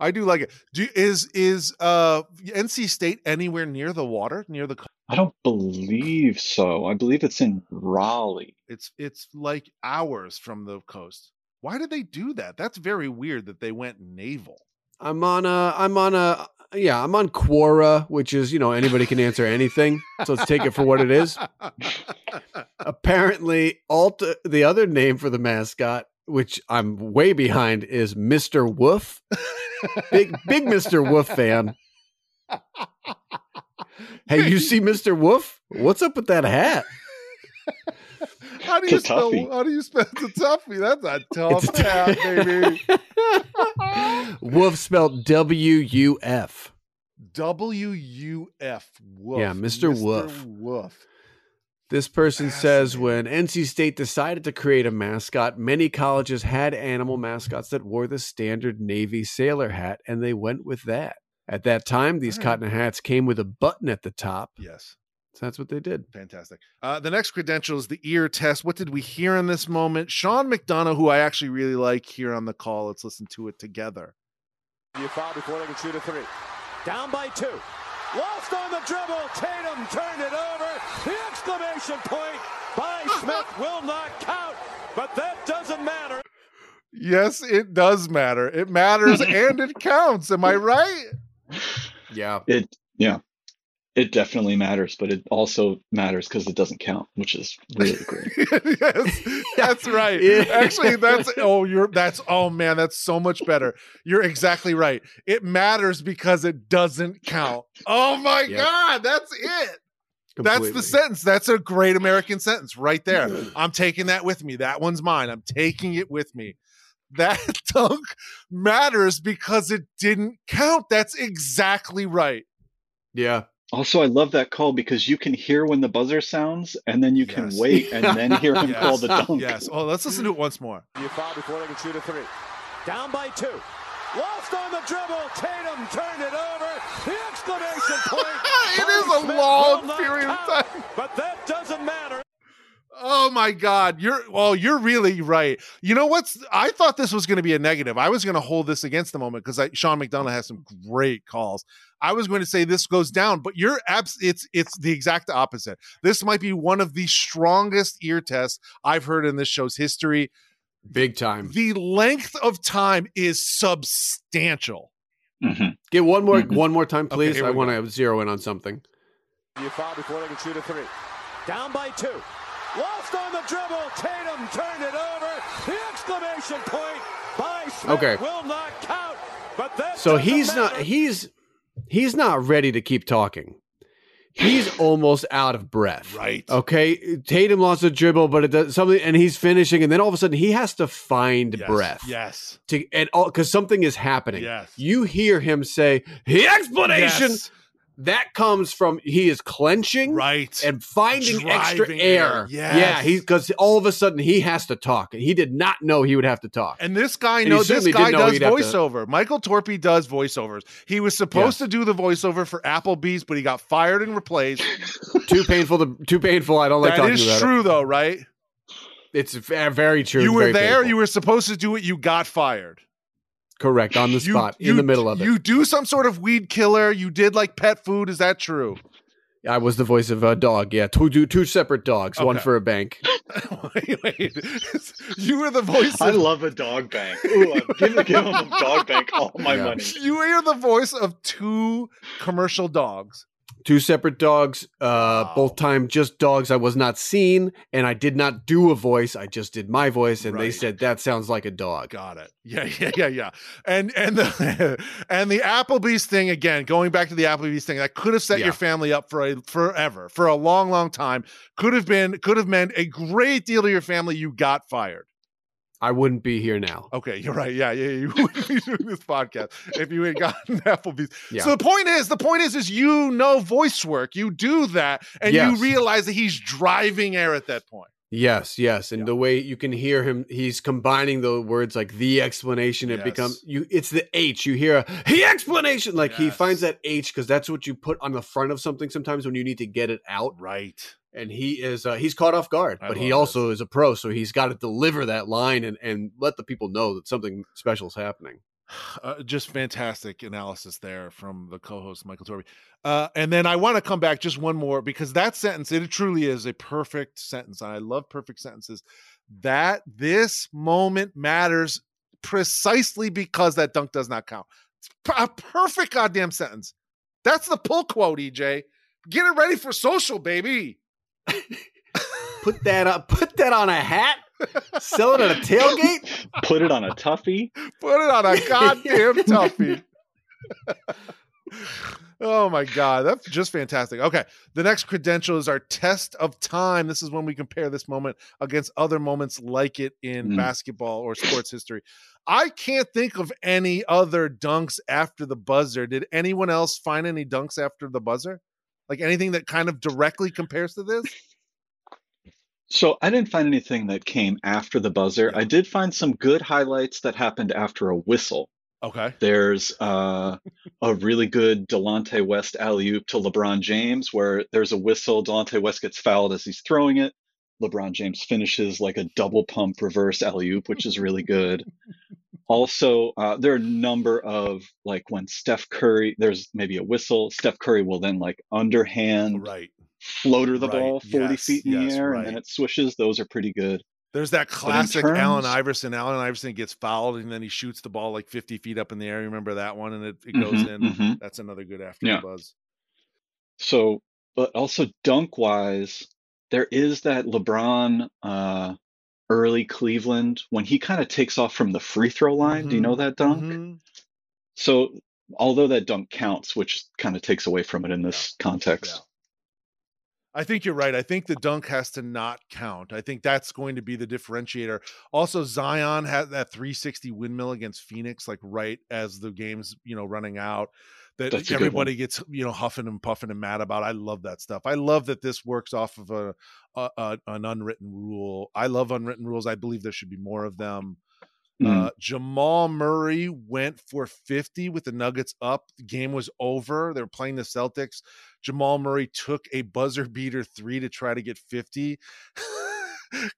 I do like it. Do is is uh NC State anywhere near the water near the? co- I don't believe so. I believe it's in Raleigh. It's it's like hours from the coast. Why did they do that? That's very weird that they went naval. I'm on a. I'm on a. Yeah, I'm on Quora, which is you know anybody can answer anything. So let's take it for what it is. Apparently, Alta, the other name for the mascot, which I'm way behind, is Mr. Wuf. Big big Mr. Wuf fan. Hey, you see Mr. Wuf? What's up with that hat? How do you It's spell? How do you spell the Tuffy? That's a tough It's hat, baby. Wuf spelled W U F. W U F. Wuf. Yeah, Mr. Wuf. Wuf. This person says when NC State decided to create a mascot, many colleges had animal mascots that wore the standard Navy sailor hat, and they went with that. At that time, these right. cotton hats came with a button at the top. Yes. So that's what they did. Fantastic. Uh, the next credential is the ear test. What did we hear in this moment? Sean McDonough, who I actually really like here on the call. Let's listen to it together. You foul before they can shoot a three. Down by two. Lost on the dribble. Tatum turned it over. The exclamation point by Smith will not count, but that doesn't matter. Yes, it does matter. It matters and it counts. Am I right? Yeah. It yeah, it definitely matters, but it also matters because it doesn't count, which is really great. yes, that's right. Yeah. Actually, that's oh, you're that's oh man, that's so much better. You're exactly right. It matters because it doesn't count. Oh my Yep. god, that's it. That's the sentence. That's a great American sentence right there. I'm taking that with me. That one's mine. I'm taking it with me. That dunk matters because it didn't count. That's exactly right. Yeah. Also, I love that call because you can hear when the buzzer sounds, and then you can Yes. wait and then hear him Yes. call the dunk. Yes. Oh, let's listen to it once more. You foul before they can shoot a three. Down by two. Lost on the dribble. Tatum turned it over. The exclamation point. It by is a Smith long will period of time. But that doesn't matter. Oh my God, you're well, you're really right. You know what's? I thought this was going to be a negative. I was going to hold this against the moment because Sean McDonough has some great calls. I was going to say this goes down, but you're abs. It's it's the exact opposite. This might be one of the strongest ear tests I've heard in this show's history. Big time. The length of time is substantial. Mhm. Get one more Mhm. one more time, please. here I want go. to zero in on something. You foul before they can shoot a three. Down by two. Lost on the dribble. Tatum turned it over. The exclamation point by Smith Okay. will not count. But that So he's not he's he's not ready to keep talking. He's almost out of breath. Right. Okay. Tatum lost a dribble, but it does something and he's finishing, and then all of a sudden he has to find Yes. breath. Yes. To and all because something is happening. Yes. You hear him say, the explanation Yes. That comes from he is clenching Right. and finding extra Driving air. air. Yes. Yeah, he because all of a sudden he has to talk. and He did not know he would have to talk. And this guy And knows this guy does he'd to- voiceover. Michael Torpey does voiceovers. He was supposed Yes. to do the voiceover for Applebee's, but he got fired and replaced. too painful to too painful. I don't like that talking is true, though, right? It's very true. you were there. painful. You were supposed to do it. You got fired. Correct on the You- spot you- in the middle of it. You do some sort of weed killer. You did like pet food. Is that true? I was the voice of a dog. Yeah, two two, two separate dogs, one for a bank. wait, wait. You were the voice. I Of, love a dog bank. Ooh, I'm giving give him a dog bank all my Yeah. money. you were the voice of two commercial dogs. Two separate dogs. Uh, Wow. both time just dogs. I was not seen, and I did not do a voice. I just did my voice, and they said that sounds like a dog. Got it. Yeah, yeah, yeah, yeah. And and the and the Applebee's thing again, going back to the Applebee's thing, that could have set Yeah. your family up for a forever, for a long, long time. Could have been, could have meant a great deal to your family. You got fired. I wouldn't be here now. Okay, you're right. Yeah, yeah, you wouldn't be doing this podcast if you had gotten Applebee's. Yeah. So the point is, the point is, is you know voice work. You do that, and Yes. you realize that he's driving air at that point. Yes, yes, and Yeah. the way you can hear him, he's combining the words like the explanation. It Yes. becomes you. It's the H. You hear a he explanation. Like he finds that H because that's what you put on the front of something sometimes when you need to get it out. Right. And he is uh, he's caught off guard, I but he also is a pro, so he's got to deliver that line and and let the people know that something special is happening. Uh, just fantastic analysis there from the co-host Michael Torpey. Uh, and then I want to come back just one more because that sentence it truly is a perfect sentence, and I love perfect sentences. That this moment matters precisely because that dunk does not count. A perfect goddamn sentence. That's the pull quote, EJ. Get it ready for social, baby. Put that up. Put that on a hat. Sell it at a tailgate. Put it on a Tuffy. Put it on a goddamn Tuffy. oh my god, that's just fantastic. Okay, the next credential is our test of time. This is when we compare this moment against other moments like it in Mm. basketball or sports history. I can't think of any other dunks after the buzzer. Did anyone else find any dunks after the buzzer? Like anything that kind of directly compares to this? So I didn't find anything that came after the buzzer. I did find some good highlights that happened after a whistle. Okay. There's uh, a really good Delonte West alley oop to LeBron James, where there's a whistle. Delonte West gets fouled as he's throwing it. LeBron James finishes like a double pump reverse alley oop, which is really good. Also, uh, there are a number of like when Steph Curry, there's maybe a whistle. Steph Curry will then like underhand Right. Floater the Right. ball 40 Yes, feet in yes, the air right. and then it swishes. Those are pretty good. There's that classic Allen Iverson. Allen Iverson gets fouled and then he shoots the ball like 50 feet up in the air. You remember that one? And it, it goes Mhm, in. mhm. That's another good after Yeah. the buzz. So, but also dunk wise, there is that LeBron uh, early Cleveland when he kind of takes off from the free throw line. Do you Mhm, know that dunk? Mhm. So, although that dunk counts, which kind of takes away from it in this context. Yeah. I think you're right. I think the dunk has to not count. I think that's going to be the differentiator. Also, Zion had that 360 windmill against Phoenix, like right as the game's you know running out. That That's everybody gets you know huffing and puffing and mad about. I love that stuff. I love that this works off of a, a, a an unwritten rule. I love unwritten rules. I believe there should be more of them. Mm. Uh, Jamal Murray went for 50 with the Nuggets up. The game was over. They were playing the Celtics. Jamal Murray took a buzzer beater three to try to get 50.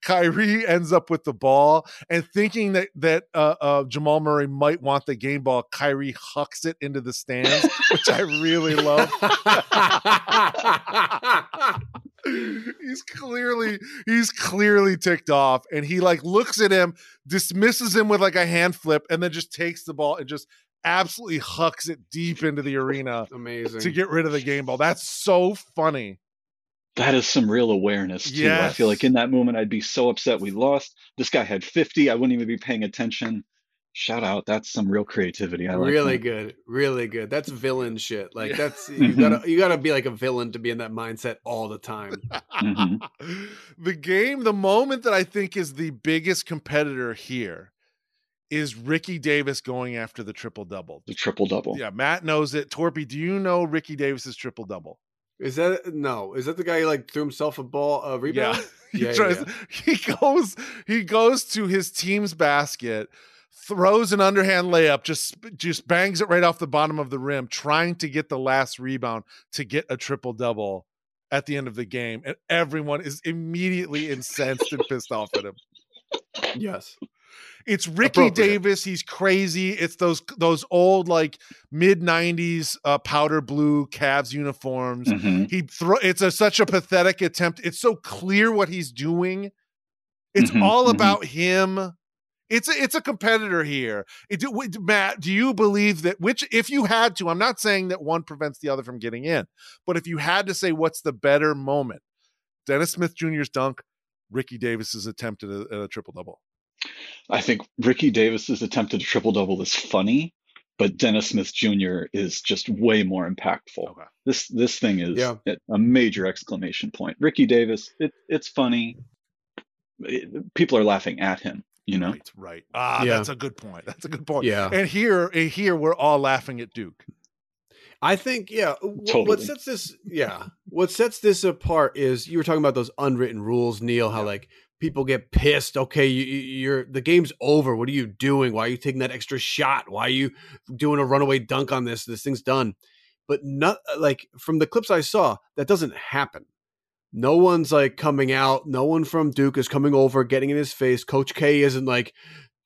Kyrie ends up with the ball and thinking that that uh, uh, Jamal Murray might want the game ball. Kyrie hucks it into the stands, which I really love. he's clearly he's clearly ticked off and he like looks at him dismisses him with like a hand flip and then just takes the ball and just absolutely hucks it deep into the arena Amazing. to get rid of the game ball that's so funny That is some real awareness too. I feel like in that moment I'd be so upset we lost. This guy had 50. I wouldn't even be paying attention. Shout out. That's some real creativity. I like really that. good, really good. That's villain shit. Like Yeah. that's you gotta you gotta be like a villain to be in that mindset all the time. Mhm. the game the moment that i think is the biggest competitor here is ricky davis going after the triple double The triple double. yeah matt knows it torpey do you know ricky davis's triple double Is that no? Is that the guy who like threw himself a ball a rebound? Yeah. He Yeah, yeah, tries he goes he goes to his team's basket, throws an underhand layup, just just bangs it right off the bottom of the rim, trying to get the last rebound to get a triple double at the end of the game. And everyone is immediately incensed and pissed off at him. Yes. It's Ricky Davis. He's crazy. It's those those old like mid '90s uh, powder blue Cavs uniforms. Mhm. He throw. It's a, such a pathetic attempt. It's so clear what he's doing. It's Mhm, all mhm. about him. It's a, it's a competitor here. It, do- Matt, do you believe that which if you had to, I'm not saying that one prevents the other from getting in, but if you had to say what's the better moment, Dennis Smith Jr.'s dunk, Ricky Davis's attempt at a, at a triple double. I think Ricky Davis's attempt at a triple double is funny, but Dennis Smith Jr. is just way more impactful. Okay. This this thing is Yeah. a major exclamation point. Ricky Davis, it, it's funny. People are laughing at him, you know. Right, right. Ah, Yeah. that's a good point. That's a good point. Yeah. And here, and here, we're all laughing at Duke. I think yeah. wh- Totally. What sets this yeah, what sets this apart is you were talking about those unwritten rules, Neil. How like people get pissed. Okay, you, you- you're the game's over. What are you doing? Why are you taking that extra shot? Why are you doing a runaway dunk on this? This thing's done. But not like from the clips I saw, that doesn't happen. No one's like coming out. No one from Duke is coming over, getting in his face. Coach K isn't like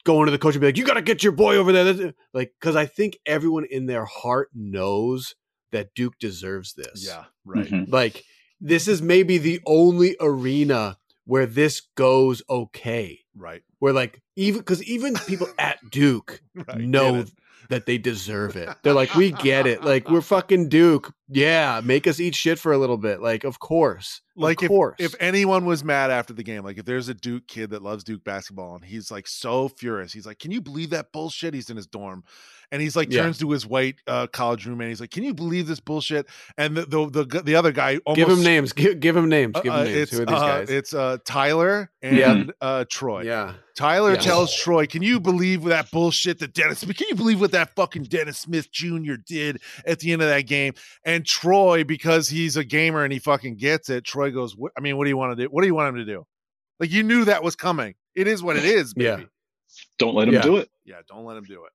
going to the coach and be like, "You got to get your boy over there." Like, because I think everyone in their heart knows that Duke deserves this. Yeah, right. Mhm. Like, this is maybe the only arena where this goes okay. Right. Where like even because even people at Duke Right. know that they deserve it. They're like, we get it. Like we're fucking Duke. Yeah, make us eat shit for a little bit. Like, of course, like of if, course. if anyone was mad after the game, like if there's a Duke kid that loves Duke basketball and he's like so furious, he's like, "Can you believe that bullshit?" He's in his dorm, and he's like Yeah. turns to his white uh, college roommate. He's like, "Can you believe this bullshit?" And the the the, the other guy almost give him names. Give, give him names. Give uh, him names. It's Who are these uh, guys? it's uh, Tyler and Yeah. uh, Troy. yeah, Tyler Yeah. tells Troy, "Can you believe that bullshit that Dennis? Can you believe what that fucking Dennis Smith Jr. did at the end of that game?" And Troy, because he's a gamer and he fucking gets it, Troy goes, "I mean, what do you want to do? What do you want him to do? Like you knew that was coming. It is what it is, baby. Yeah. Yeah, Don't let him Yeah. do it. Yeah, don't let him do it.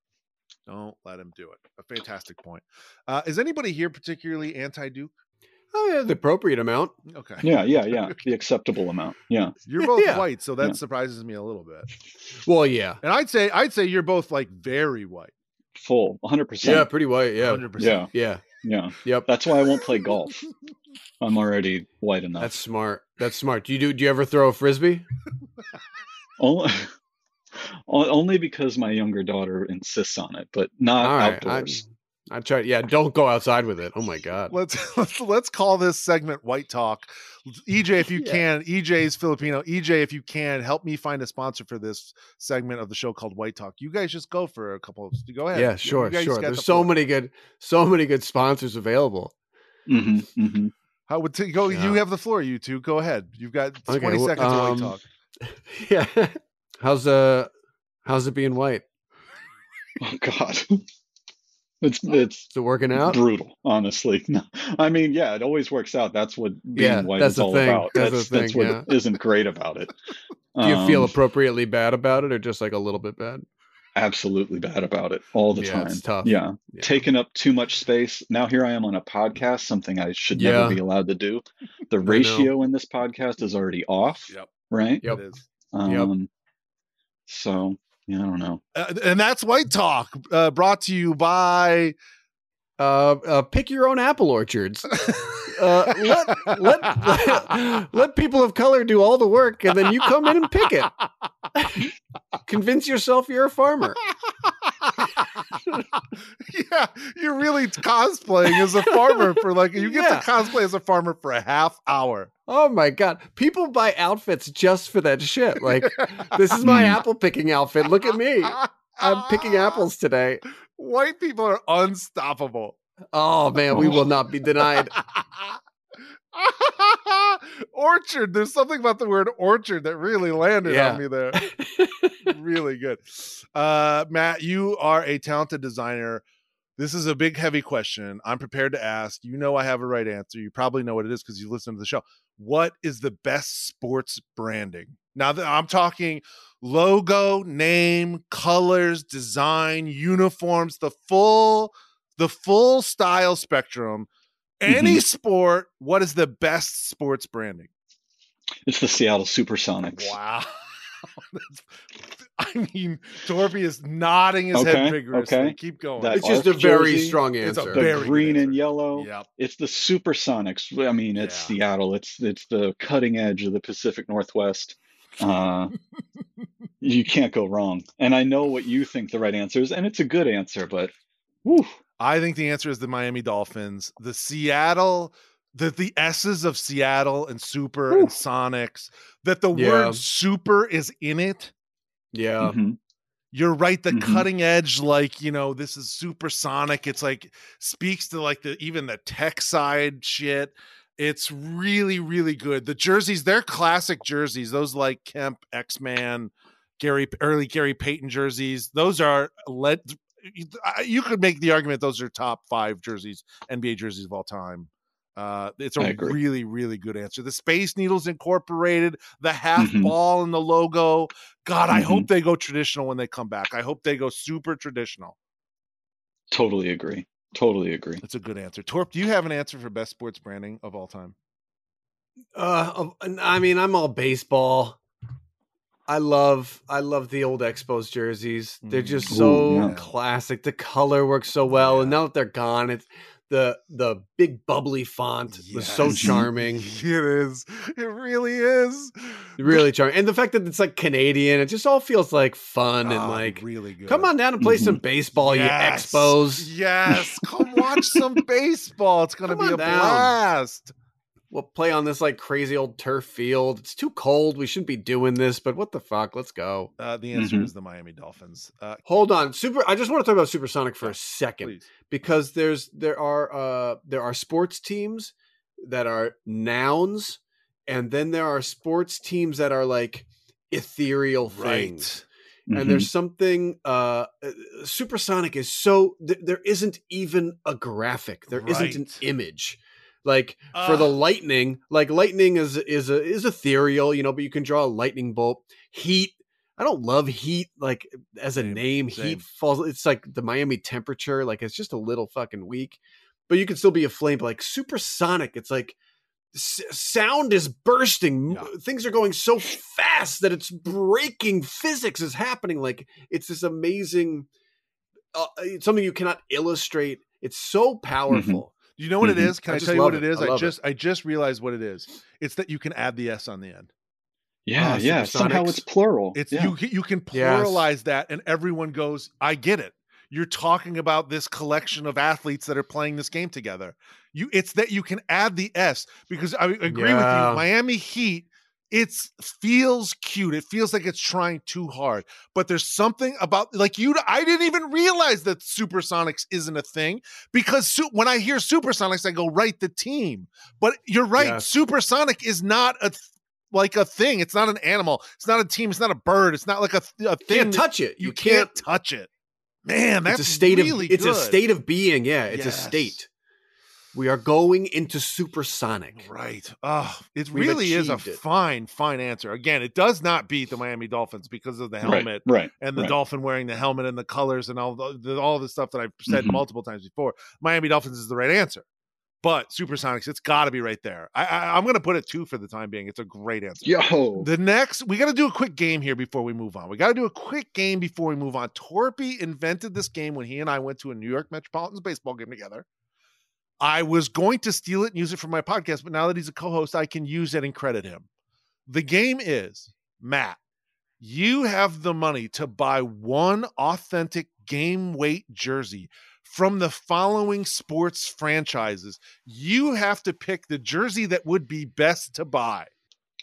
Don't let him do it. A fantastic point. Uh, is anybody here particularly anti-Duke? oh yeah, the appropriate amount. Okay, Yeah, yeah, yeah. The acceptable amount. Yeah. you're both Yeah. white, so that Yeah. surprises me a little bit. Well, yeah, And I'd say, I'd say you're both like very white. Full. 100%. yeah, pretty white. Yeah, 100%. Yeah. yeah, Yeah. yep. That's why I won't play golf. I'm already white enough. That's smart. That's smart. Do you do? Do you ever throw a frisbee? Oh, only, only because my younger daughter insists on it, but not All right, outdoors. I try. Yeah, don't go outside with it. Oh my god. let's let's let's call this segment white talk ej if you Yeah. can ej's filipino ej if you can help me find a sponsor for this segment of the show called white talk you guys just go for a couple of go ahead Yeah, You sure, sure. There's the so floor. many good, so many good sponsors available. hmm hmm how would t- go you have the floor you two go ahead you've got 20 Okay, well, seconds of white um, talk Yeah. How's uh, how's it being white? Oh God, it's it's Is it working out? brutal. Honestly, no. I mean, yeah, it always works out. That's what being Yeah, white that's is all thing. about. That's That's the that's thing, what isn't great about it. Do you feel Um, appropriately bad about it, or just like a little bit bad? absolutely bad about it all the Yeah, time? it's tough. Yeah, Yeah. taking up too much space. Now here I am on a podcast, something I should Yeah. never be allowed to do. The ratio in this podcast is already off, yep right? Yep. it is Um, so yeah, I don't know. uh, and that's white talk uh, brought to you by Uh, uh, pick your own apple orchards. Uh, let, let let people of color do all the work, and then you come in and pick it. Convince yourself you're a farmer. Yeah, you're really cosplaying as a farmer for like you get Yeah. to cosplay as a farmer for a half hour. Oh my god! People buy outfits just for that shit. Like, this is my Mm. apple picking outfit. Look at me. I'm picking apples today. White people are unstoppable. Oh man, we will not be denied. orchard. There's something about the word orchard that really landed Yeah. on me there. really good. Uh, Matt, you are a talented designer. This is a big, heavy question. I'm prepared to ask. You know, I have a right answer. You probably know what it is because you listen to the show. What is the best sports branding? Now that I'm talking logo, name, colors, design, uniforms, the full, the full style spectrum. Any sport, what is the best sports branding? It's the Seattle Supersonics. Wow. That's- I mean, Torpey is nodding his Okay, head vigorously. okay. Keep going. That It's just a very jersey, strong it's a answer. The Very good green and yellow. yep. It's the Supersonics. I mean, it's Yeah. Seattle. It's it's the cutting edge of the Pacific Northwest. Uh, you can't go wrong. And I know what you think the right answer is, and it's a good answer. But, whew, I think the answer is the Miami Dolphins. The Seattle, the the S's of Seattle and Super and Sonics, that the Yeah. word super is in it. Yeah. mhm. You're right. The Mhm. cutting edge, like you know, this is supersonic. It's like speaks to like the even the tech side shit. It's really, really good. The jerseys, they're classic jerseys. Those like Kemp, X Man, Gary, early Gary Payton jerseys. Those are led you, you could make the argument those are top five jerseys, NBA jerseys of all time. Uh, it's a really, really good answer. The Space Needles incorporated, the half mm-hmm. ball and the logo. God, mm-hmm. I hope mm-hmm. they go traditional when they come back. I hope they go super traditional. Totally agree. Totally agree. That's a good answer. Torp, do you have an answer for best sports branding of all time? Uh, I mean, I'm all baseball. I love I love the old Expos jerseys. They're just so Ooh, yeah. classic. The color works so well, yeah. and now that they're gone, it's the the big bubbly font yes. was so charming. It is. It really is. Really charming. And the fact that it's like Canadian, it just all feels like fun oh, and like really good. Come on down and play mm-hmm. some baseball, yes. you expos. Yes. Come watch some baseball. It's gonna Come be a down. blast we'll play on this like crazy old turf field. It's too cold. We shouldn't be doing this, but what the fuck? Let's go. Uh, the answer mm-hmm. is the Miami Dolphins. Uh, Hold on, super. I just want to talk about Supersonic for a second please. because there's there are uh there are sports teams that are nouns, and then there are sports teams that are like ethereal things. Right. Mm-hmm. And there's something uh, uh supersonic is so th- there isn't even a graphic. There right. not an image like uh, for the lightning, like lightning is is a, is ethereal, you know, but you can draw a lightning bolt. Heat, I don't love heat like as a same, name. Same. Heat falls. It's like the Miami temperature. Like it's just a little fucking weak, but you can still be a flame. But like supersonic, it's like s- sound is bursting. Yeah. Things are going so fast that it's breaking. Physics is happening. Like it's this amazing. Uh, it's something you cannot illustrate. It's so mm-hmm. powerful. Do you know what mm-hmm. it is? Can I, I tell you what it, it is? I, I just it. I just realized what it is. It's that you can add the s on the end. Yeah, uh, yeah. Somehow it's plural. It's yeah. you you can pluralize yes. that, and everyone goes, "I get it." You're talking about this collection of athletes that are playing this game together. You, it's that you can add the s because I agree yeah. with you. Miami Heat it feels cute. It feels like it's trying too hard. But there's something about like you. I didn't even realize that Supersonics isn't a thing because su- when I hear Supersonics, I go right the team. But you're right. Yes. Supersonic is not a like a thing. It's not an animal. It's not a team. It's not a bird. It's not like a, a thing. You can't touch it. You, you can't, can't, touch it. Man, that's it's a state really of. It's a state of being. Yeah, it's yes. a state. We are going into supersonic. Right. Oh, it We've really is a it. fine, fine answer. Again, it does not beat the Miami Dolphins because of the helmet, right? right and the right. dolphin wearing the helmet and the colors and all the, the all the stuff that I've said mm-hmm. multiple times before. Miami Dolphins is the right answer. But Supersonics, it's got to be right there. I, I, am going to put it two for the time being. It's a great answer. Yo, the next we got to do a quick game here before we move on. We got to do a quick game before we move on. Torpey invented this game when he and I went to a New York Metropolitans baseball game together. I was going to steal it and use it for my podcast, but now that he's a co host, I can use it and credit him. The game is Matt, you have the money to buy one authentic game weight jersey from the following sports franchises. You have to pick the jersey that would be best to buy.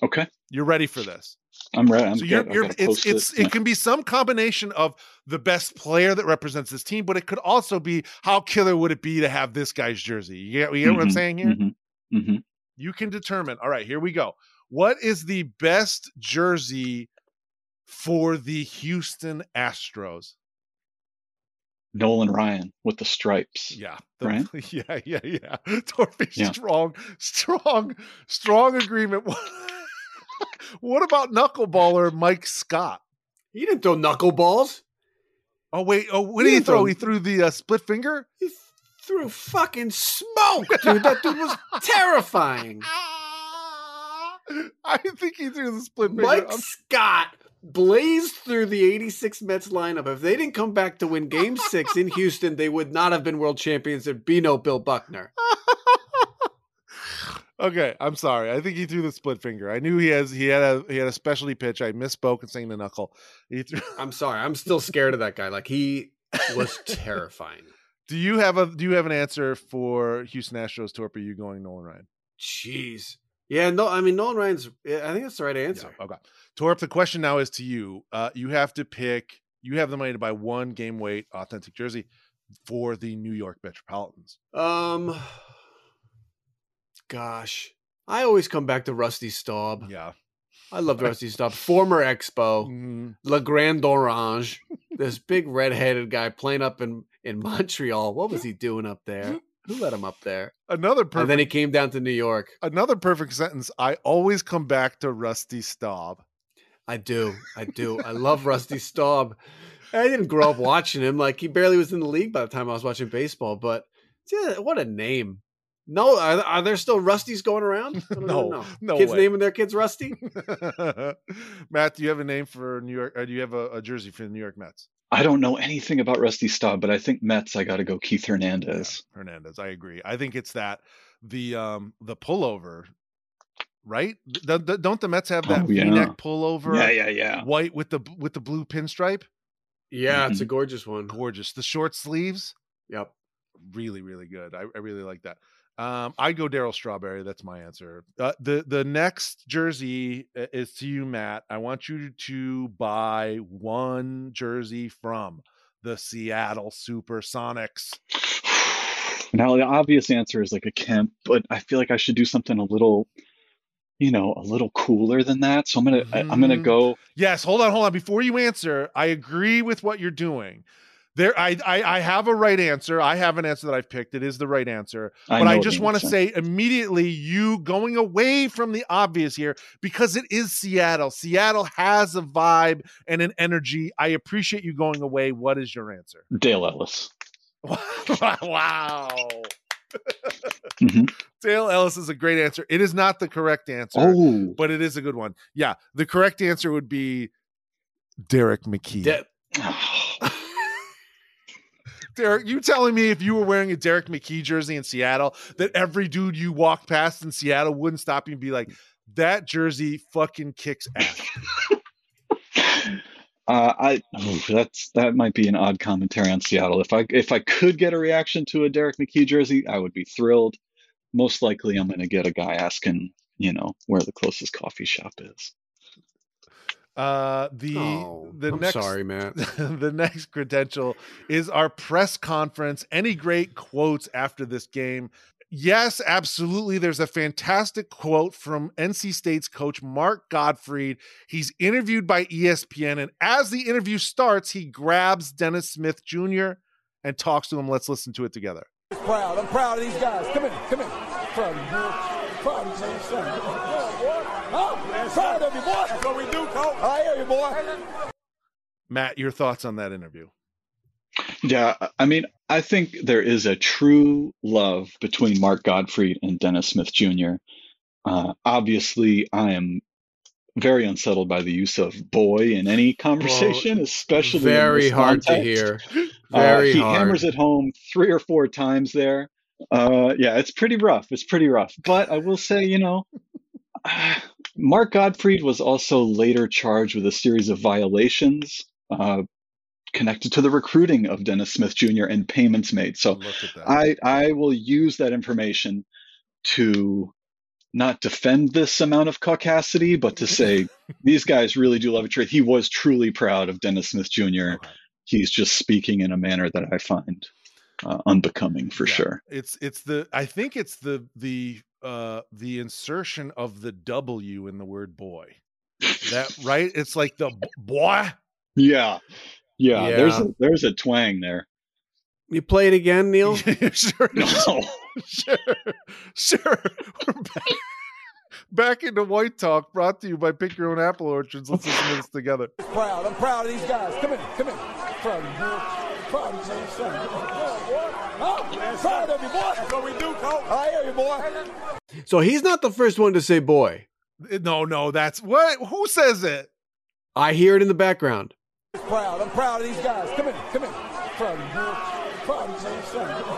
Okay. You're ready for this. I'm right. I'm so you're, you're it's it's it. it can be some combination of the best player that represents this team, but it could also be how killer would it be to have this guy's jersey. You get, you get mm-hmm, what I'm mm-hmm, saying here? Mm-hmm, mm-hmm. You can determine. All right, here we go. What is the best jersey for the Houston Astros? Nolan Ryan with the stripes. Yeah. The, right? Yeah, yeah, yeah. Torpey, yeah. strong, strong, strong agreement. what about knuckleballer Mike Scott? He didn't throw knuckleballs. Oh wait! Oh, what he did he throw? throw? He threw the uh, split finger. He threw fucking smoke, dude. That dude was terrifying. I think he threw the split finger. Mike I'm... Scott blazed through the 86 Mets lineup. If they didn't come back to win game six in Houston, they would not have been world champions. There'd be no Bill Buckner. Okay, I'm sorry. I think he threw the split finger. I knew he has he had a he had a specialty pitch. I misspoke and saying the knuckle. He threw. I'm sorry. I'm still scared of that guy. Like he was terrifying. Do you have a Do you have an answer for Houston Astros? Torp, are you going Nolan Ryan? Jeez. Yeah, no. I mean, Nolan Ryan's. I think that's the right answer. Yeah, okay, Torp. The question now is to you. Uh, you have to pick. You have the money to buy one game weight authentic jersey for the New York Metropolitans. Um gosh. I always come back to Rusty Staub. Yeah. I love Rusty Staub. Former Expo, Mhm. Le Grand Orange, this big red-headed guy playing up in in Montreal. What was he doing up there? Who let him up there? Another perfect And then he came down to New York. another perfect sentence. I always come back to Rusty Staub. I do. I do. I love Rusty Staub. I didn't grow up watching him. Like he barely was in the league by the time I was watching baseball. But yeah, what a name! No, are, are there still Rusties going around? I don't No, even no Kids way. naming their kids Rusty. Matt, do you have a name for New York? Or do you have a, a jersey for the New York Mets? I don't know anything about Rusty Staub, but I think Mets. I got to go Keith Hernandez. Yeah, Hernandez. I agree. I think it's that the um the pullover, right? The, the, don't the Mets have that Oh, yeah. V-neck pullover? Yeah, yeah, yeah. White with the with the blue pinstripe. Yeah, it's a gorgeous one. Gorgeous. The short sleeves. Yep. really really good i, I really like that um i'd go darryl strawberry that's my answer uh, the the next jersey is to you matt i want you to buy one jersey from the seattle supersonics Now the obvious answer is like a Kemp, but I feel like I should do something a little, you know, a little cooler than that. So I'm gonna I, I'm gonna Mhm. go. yes hold on hold on before you answer i agree with what you're doing there I, I i have a right answer i have an answer that i've picked it is the right answer I but I just want to say immediately you going away from the obvious here because it is Seattle. Seattle has a vibe and an energy. I appreciate you going away. What is your answer? Dale Ellis. wow. Mhm. Dale Ellis is a great answer. It is not the correct answer, Oh, but it is a good one. Yeah, the correct answer would be Derrick McKey. De- Derrick, you telling me if you were wearing a Derrick McKey jersey in Seattle, that every dude you walked past in Seattle wouldn't stop you and be like, that jersey fucking kicks ass. Uh, I oof, that's that might be an odd commentary on Seattle. If I if I could get a reaction to a Derrick McKey jersey, I would be thrilled. Most likely, I'm going to get a guy asking, you know, where the closest coffee shop is. Uh, the oh, the I'm next sorry, Matt. the next credential is our press conference. Any great quotes after this game? Yes, absolutely. There's a fantastic quote from NC State's coach, Mark Gottfried. He's interviewed by ESPN, and as the interview starts, he grabs Dennis Smith Jr. and talks to him. Let's listen to it together. Proud. I'm proud of these guys. Come in. Come in. Proud of you, boy. Proud of you, son. Come on, boy. Huh? Proud of you, boy. That's what we do, coach. I hear you, boy. Matt, your thoughts on that interview? Yeah, I mean, I think there is a true love between Mark Gottfried and Dennis Smith Jr. Uh, obviously, I am very unsettled by the use of boy in any conversation, especially in Very hard to hear. Uh, Very he hard. hammers it home three or four times there. Uh, yeah, it's pretty rough. It's pretty rough. But I will say, you know, Mark Gottfried was also later charged with a series of violations uh, connected to the recruiting of Dennis Smith Jr. and payments made. So Look at that. I I will use that information to not defend this amount of caucasity, but to say these guys really do love each other. He was truly proud of Dennis Smith Jr. Okay. He's just speaking in a manner that I find uh, unbecoming for Yeah. sure. It's it's the I think it's the the uh the insertion of the W in the word boy. That right? It's like the b- boy. Yeah. Yeah, there's a, there's a twang there. You play it again, Neil? sure, No. sure, sure. We're back, back into White Talk, brought to you by Pick Your Own Apple Orchards. Let's listen to this together. Proud. I'm proud of these guys. Come in. Come in. Proud of you, boy. Proud of you, son. Come on, boy. Huh? Proud of you, boy. That's what we do, coach. I hear you, boy. So he's not the first one to say boy. No, no, that's what. Who says it? I hear it in the background. Proud. I'm proud of these guys. Come in. Come in. Proud of you, boy. Proud of you, son. Come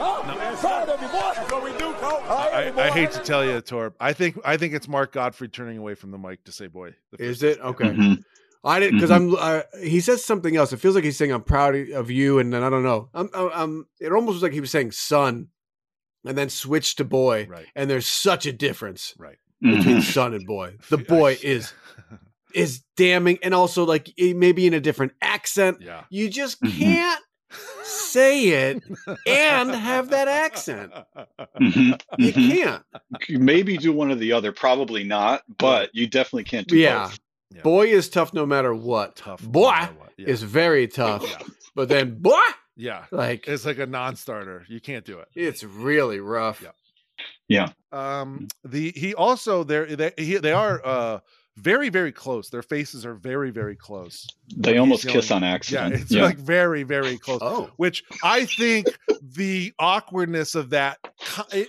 on, Proud of you, boy. That's what we do, coach. I hear I. I hate to tell you, Torp. I think I think it's Mark Gottfried turning away from the mic to say boy. Is it time. okay? Mhm. I didn't because I'm. Uh, he says something else. It feels like he's saying I'm proud of you, and then I don't know. I'm. I'm. I'm it almost was like he was saying son, and then switched to boy. Right. And there's such a difference Right. between son and boy. The boy is is damning, and also like maybe in a different accent. Yeah. You just Mhm. can't say it and have that accent. Mhm, You mhm. can't. Maybe do one or the other. Probably not, but you definitely can't do Yeah. both. Yeah. Boy is tough no matter what. Tough. Boy matter what. Yeah. is very tough. Yeah. But then boy, yeah. like It's like a non-starter. You can't do it. it's really rough. Yeah. Yeah. Um, the he also they're they he, they are uh very very close. Their faces are very very close. They He's almost yelling- kiss on accident Yeah, accident. it's like very very close. Oh. Which I think the awkwardness of that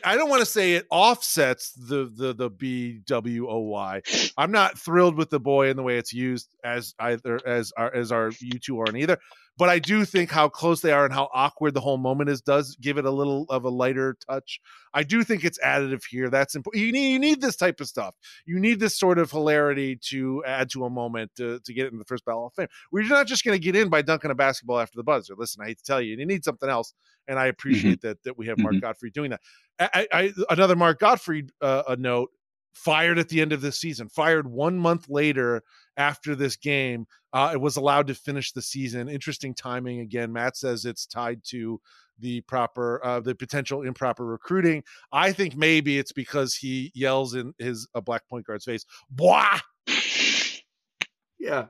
i don't want to say it offsets the the the B W O Y. I'm not thrilled with the boy and the way it's used as either as our as our you two aren't either. But I do think how close they are and how awkward the whole moment is does give it a little of a lighter touch. I do think it's additive here. That's important. You need you need this type of stuff. You need this sort of hilarity to add to a moment to, to get it in the first Battle of Fame. We're not just going to get in by dunking a basketball after the buzzer. Listen, I hate to tell you, you need something else, and I appreciate that that we have Mark Mhm. Gottfried doing that. I, I, I another Mark Gottfried uh, a note fired at the end of this season, fired one month later after this game. Uh, it was allowed to finish the season. Interesting timing again. Matt says it's tied to the proper, uh, the potential improper recruiting. I think maybe it's because he yells in his a black point guard's face, "Blah." Yeah.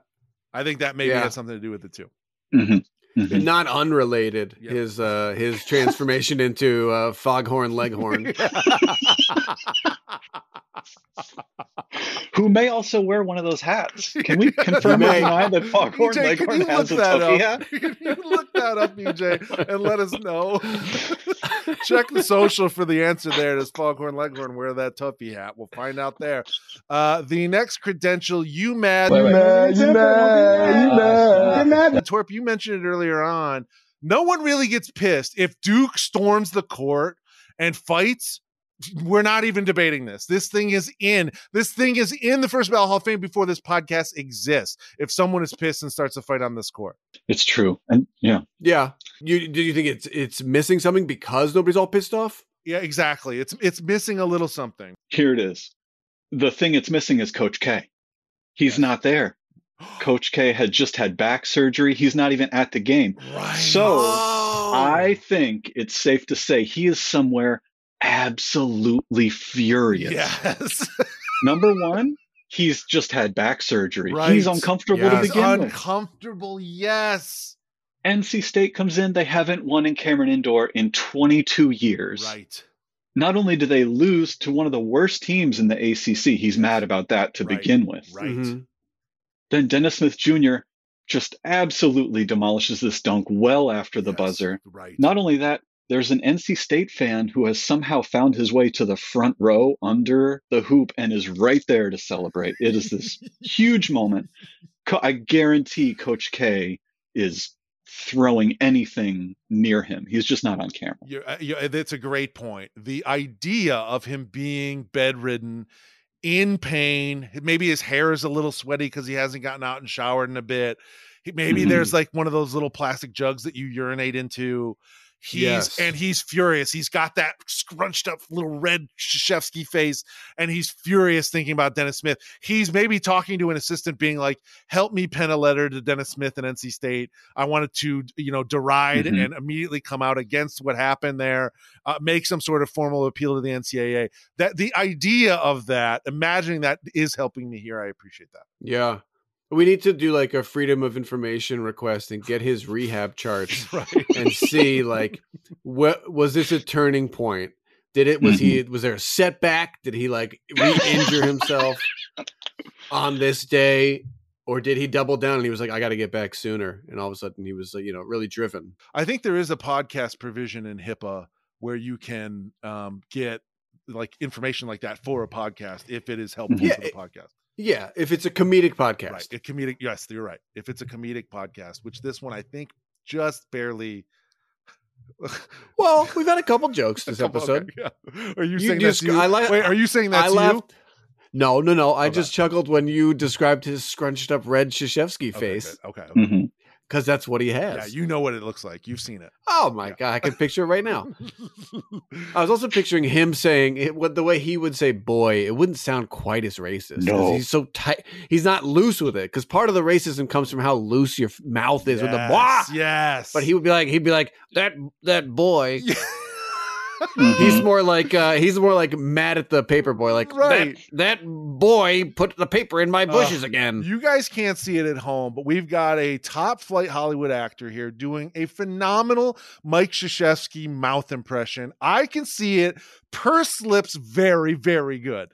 I think that maybe Yeah. has something to do with it too. Mhm, mhm. Not unrelated. Yep. His uh his transformation into uh foghorn leghorn. Who may also wear one of those hats? Can we confirm or may. deny that Foghorn EJ, can Leghorn you has a look that Tuffy up? hat? Can you look that up, EJ, and let us know? Check the social for the answer there. Does Foghorn Leghorn wear that Tuffy hat? We'll find out there. Uh, the next credential, you mad? You mad, you mad, you mad. You mad. Torp, you mentioned it earlier on. No one really gets pissed if Duke storms the court and fights. We're not even debating this. This thing is in. This thing is in the first ballot Hall of Fame before this podcast exists. If someone is pissed and starts a fight on this court, It's true. And yeah, Yeah. You do you think it's it's missing something because nobody's all pissed off? yeah, exactly. It's it's missing a little something. here it is. The thing it's missing is Coach K. He's not there. Coach K had just had back surgery. He's not even at the game. Right. So Oh. I think it's safe to say he is somewhere absolutely furious. yes, Number one, he's just had back surgery. Right. He's uncomfortable to Yes. begin with. uncomfortable. Yes, NC State comes in, they haven't won in Cameron Indoor in 22 years. right. Not only do they lose to one of the worst teams in the ACC, he's mad about that to Right. begin with. Right. Mhm. Then Dennis Smith Jr. just absolutely demolishes this dunk well after the Yes, buzzer. Right. Not only that, there's an NC State fan who has somehow found his way to the front row under the hoop and is right there to celebrate. It is this huge moment. Co- I guarantee Coach K is throwing anything near him. He's just not on camera. You're, uh, you that's a great point. The idea of him being bedridden, in pain, maybe his hair is a little sweaty because he hasn't gotten out and showered in a bit. Maybe Mhm. there's like one of those little plastic jugs that you urinate into. He's Yes. and he's furious. He's got that scrunched up little red Krzyzewski face, and he's furious thinking about Dennis Smith. He's maybe talking to an assistant, being like, "Help me pen a letter to Dennis Smith and NC State. I wanted to, you know, deride Mhm. and immediately come out against what happened there. Uh, make some sort of formal appeal to the NCAA. That the idea of that, imagining that is helping me here. I appreciate that. Yeah. We need to do like a freedom of information request and get his rehab charts right. and see like what was this a turning point? Did it was he was there a setback? Did he like re-injure himself on this day? Or did he double down and he was like, I gotta get back sooner? And all of a sudden he was, you know, really driven. I think there is a podcast provision in HIPAA where you can um, get like information like that for a podcast if it is helpful Yeah, to the podcast. Yeah, if it's a comedic podcast. Right. A comedic. Yes, you're right. If it's a comedic podcast, which this one I think just barely. Well, we've had a couple jokes this Couple- okay, episode. yeah. Are you, You saying just- you? I like- Wait, are you saying that's I you? No, no, no. I Okay. just chuckled when you described his scrunched up red Krzyzewski face. good. Okay. okay. Mhm. Because that's what he has. Yeah, you know what it looks like. You've seen it. oh my god, I can picture it right now. I was also picturing him saying it, what the way he would say "boy." It wouldn't sound quite as racist. No. he's so tight. He's not loose with it because part of the racism comes from how loose your mouth is with the boy. Yes, Yes. But he would be like, he'd be like that that boy. Mhm. He's more like uh he's more like mad at the paper boy, like Right. that that boy put the paper in my bushes again. You guys can't see it at home, but we've got a top flight Hollywood actor here doing a phenomenal Mike Krzyzewski mouth impression. I can see it. Purse lips very, very good.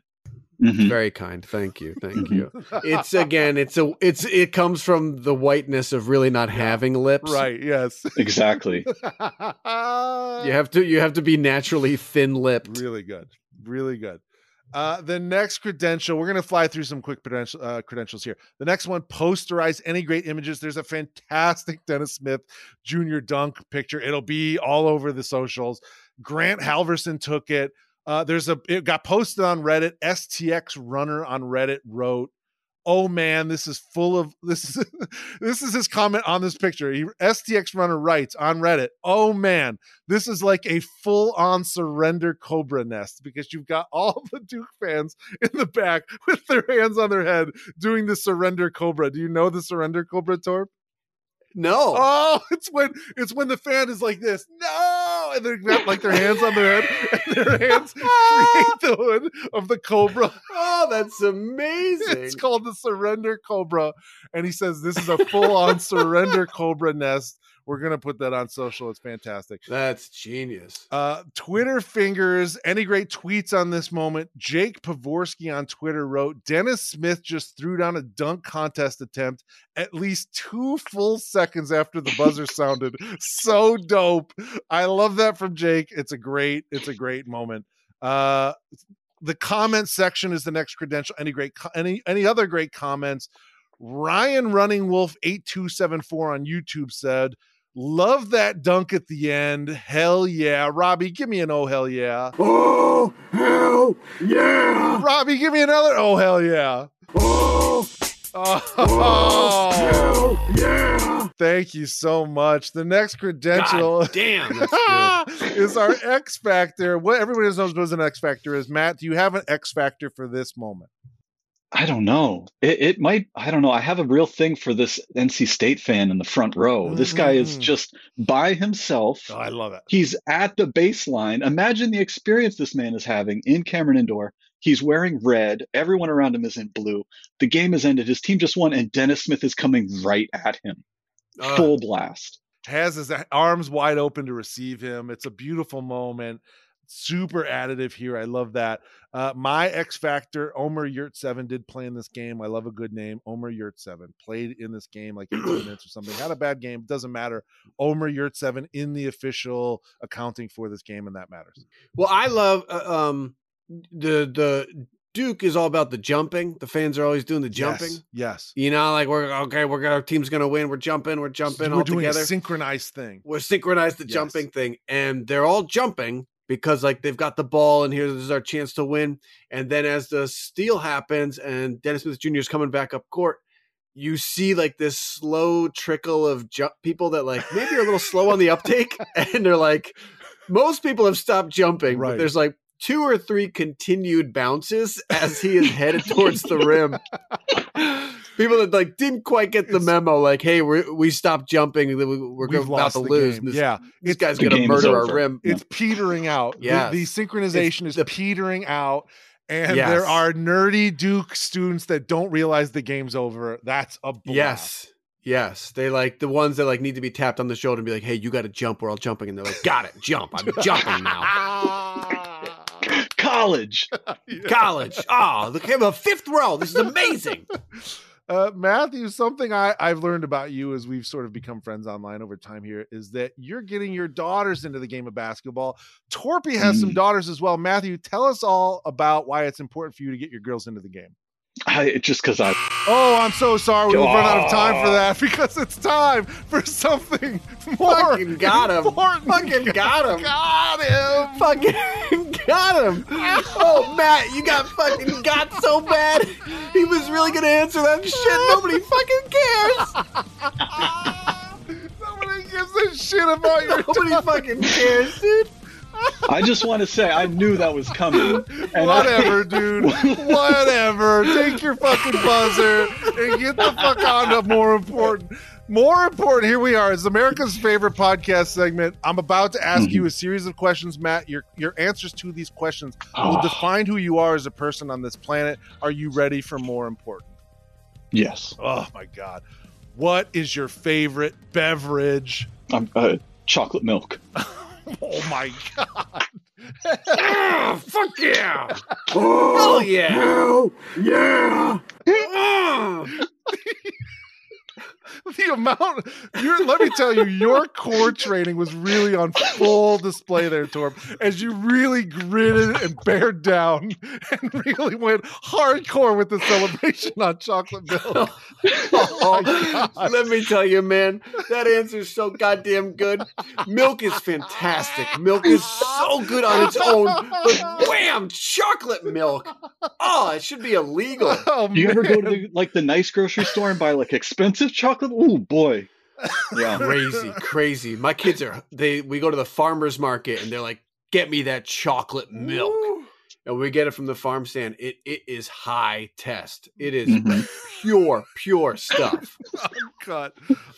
Mhm. Very kind. Thank you. Thank you. It's again, it's a it's it comes from the whiteness of really not having lips. right. Yes. Exactly. You have to you have to be naturally thin lipped. really good. Really good. Uh, the next credential, we're going to fly through some quick credential, uh, credentials here. The next one, posterize any great images. There's a fantastic Dennis Smith Jr. dunk picture. It'll be all over the socials. Grant Halverson took it. Uh, there's a it got posted on Reddit. STX Runner on Reddit wrote, "Oh man, this is full of this is this is his comment on this picture." He, STX Runner writes on Reddit, "Oh man, this is like a full-on surrender cobra nest because you've got all the Duke fans in the back with their hands on their head doing the surrender cobra. Do you know the surrender cobra, Torp? No. Oh, it's when it's when the fan is like this, no, and they've got like their hands on their head, and their hands create the hood of the cobra. Oh, that's amazing. It's called the surrender cobra, and he says this is a full-on surrender cobra nest. We're gonna put that on social. It's fantastic. That's genius. Uh, Twitter fingers. Any great tweets on this moment? Jake Pavorsky on Twitter wrote Dennis Smith just threw down a dunk contest attempt at least two full seconds after the buzzer sounded. So dope. I love that from Jake. It's a great, it's a great moment. Uh, the comment section is the next credential. Any great, any any other great comments? Ryan Running Wolf eight two seven four on YouTube said. Love that dunk at the end. Hell yeah. Robbie, give me an oh hell yeah. Oh, hell yeah! Robbie, give me another oh hell yeah. Oh, Oh, oh hell yeah! thank you so much. The next credential God damn, is our X Factor. What everybody knows what an X Factor is. Matt, do you have an X Factor for this moment? I don't know. It, it might. I don't know. I have a real thing for this NC State fan in the front row. This guy is Mhm. just by himself. Oh, I love it. He's at the baseline. Imagine the experience this man is having in Cameron Indoor. He's wearing red. Everyone around him is in blue. The game has ended. His team just won, and Dennis Smith is coming right at him. Uh, Full blast. Has his arms wide open to receive him. It's a beautiful moment. Super additive here. I love that. Uh, my X Factor, Omer Yurtseven did play in this game. I love a good name. Omer Yurtseven played in this game like 18 minutes or something. Had a bad game. Doesn't matter. Omer Yurtseven in the official accounting for this game, and that matters. Well, I love uh, um the the Duke is all about the jumping. The fans are always doing the jumping. Yes. yes. You know, like we're okay, we're gonna, our team's gonna win. We're jumping, we're jumping We're all doing together. a synchronized thing. we're synchronized the Yes. jumping thing, and they're all jumping because like they've got the ball, and here's our chance to win. And then as the steal happens, and Dennis Smith Jr. is coming back up court, you see like this slow trickle of ju- people that like maybe are a little slow on the uptake, and they're like, most people have stopped jumping, Right. but there's like two or three continued bounces as he is headed towards the rim. People that like didn't quite get the It's- memo, like, "Hey, we we stopped jumping. we- We're We've about to lose. This, yeah. this guy's gonna murder our rim." It's petering out. The- The, synchronization is the- petering out. And Yes. there are nerdy Duke students that don't realize the game's over. That's a blast. Yes, yes, they like the ones that like need to be tapped on the shoulder and be like, "Hey, you got to jump. We're all jumping," and they're like, "Got it, jump. I'm jumping now." College. College. Oh, look at the fifth row. This is amazing. Uh, Matthew, something I, I've learned about you as we've sort of become friends online over time here is that you're getting your daughters into the game of basketball. Torpey has some Mm. daughters as well. Matthew, tell us all about why it's important for you to get your girls into the game. I, just because I. Oh, I'm so sorry. We've run out of time for that because it's time for something more. Fucking got him. important. Fucking got him. Got him. fucking got him. Oh, Matt, you got fucking got so bad. He was really gonna answer that shit. Nobody fucking cares. Nobody gives a shit about your Nobody tongue. fucking cares, dude. I just want to say I knew that was coming. And Whatever, I, dude. Whatever. Take your fucking buzzer and get the fuck on to more important. More important, here we are. It's America's favorite podcast segment. I'm about to ask mm-hmm. you a series of questions, Matt. Your your answers to these questions will Oh. define who you are as a person on this planet. Are you ready for more important? yes, Oh my god. What is your favorite beverage? I'm, uh, chocolate milk. Oh my god. Ah, fuck yeah! Hell yeah! Yeah. Ah. the amount your let me tell you your core training was really on full display there Torp as you really gritted and bared down and really went hardcore with the celebration on chocolate milk Oh, let me tell you, man, that answer is so goddamn good. Milk is fantastic. Milk is so good on its own, but wham, chocolate milk. Oh, it should be illegal. oh, You ever go to the, like the nice grocery store and buy like expensive chocolate? Ooh boy. Yeah. Crazy, crazy. My kids are they. We go to the farmers market and they're like, "Get me that chocolate milk." And we get it from the farm stand. It it is high test. It is Mhm. pure, pure stuff. uncut,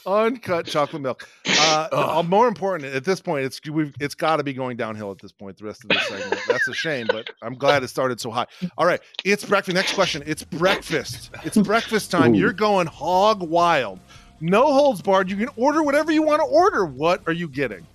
uncut chocolate milk. Uh, uh, more important at this point, it's we've it's got to be going downhill at this point. The rest of this segment, that's a shame, but I'm glad it started so high. All right, it's breakfast. Next question. It's breakfast. It's breakfast time. Ooh. You're going hog wild. No holds barred. You can order whatever you want to order. What are you getting?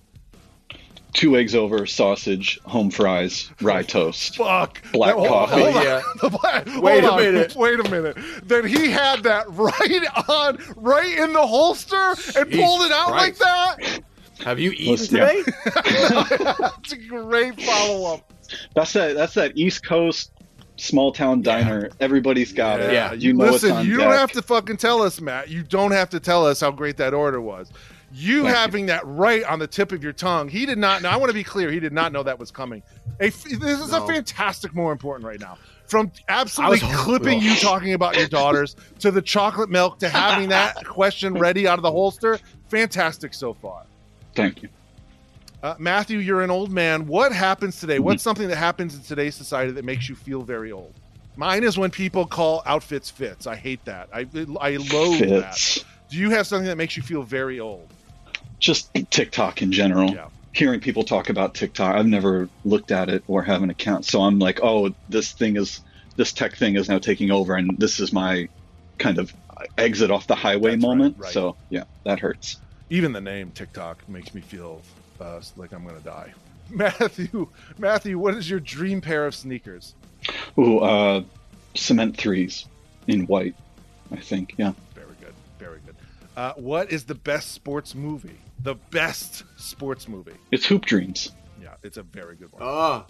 Two eggs over, sausage, home fries, rye toast. Fuck. Black Hold- coffee. hold on. Yeah. The black- Wait a on. minute. Wait a minute. Then he had that right on, right in the holster and Jesus pulled it out like that. Have you eaten Listen, yeah. today? That's a great follow up. That's that. That's that East Coast small town diner. Everybody's got it. Yeah. you know Listen, it's on you deck. don't have to fucking tell us, Matt. You don't have to tell us how great that order was. You Thank you. having that right on the tip of your tongue. He did not know. I want to be clear. He did not know that was coming. A, f- this is a fantastic, more important right now. From absolutely clipping you talking about your daughters to the chocolate milk to having that question ready out of the holster. Fantastic so far. Thank you. Uh, Matthew, you're an old man. What happens today? Mm-hmm. What's something that happens in today's society that makes you feel very old? Mine is when people call outfits fits. I hate that. I I loathe that. Do you have something that makes you feel very old? Just TikTok in general. Yeah. Hearing people talk about TikTok, I've never looked at it or have an account, so I'm like, oh, this thing is this tech thing is now taking over, and this is my kind of exit off the highway That's right, moment. right. So yeah, that hurts. Even the name TikTok makes me feel uh, like I'm going to die. Matthew, Matthew, what is your dream pair of sneakers? Ooh, uh, cement threes in white. I think. Yeah. Very good, very good. Uh, what is the best sports movie? The best sports movie. It's Hoop Dreams. Yeah, it's a very good one. Oh,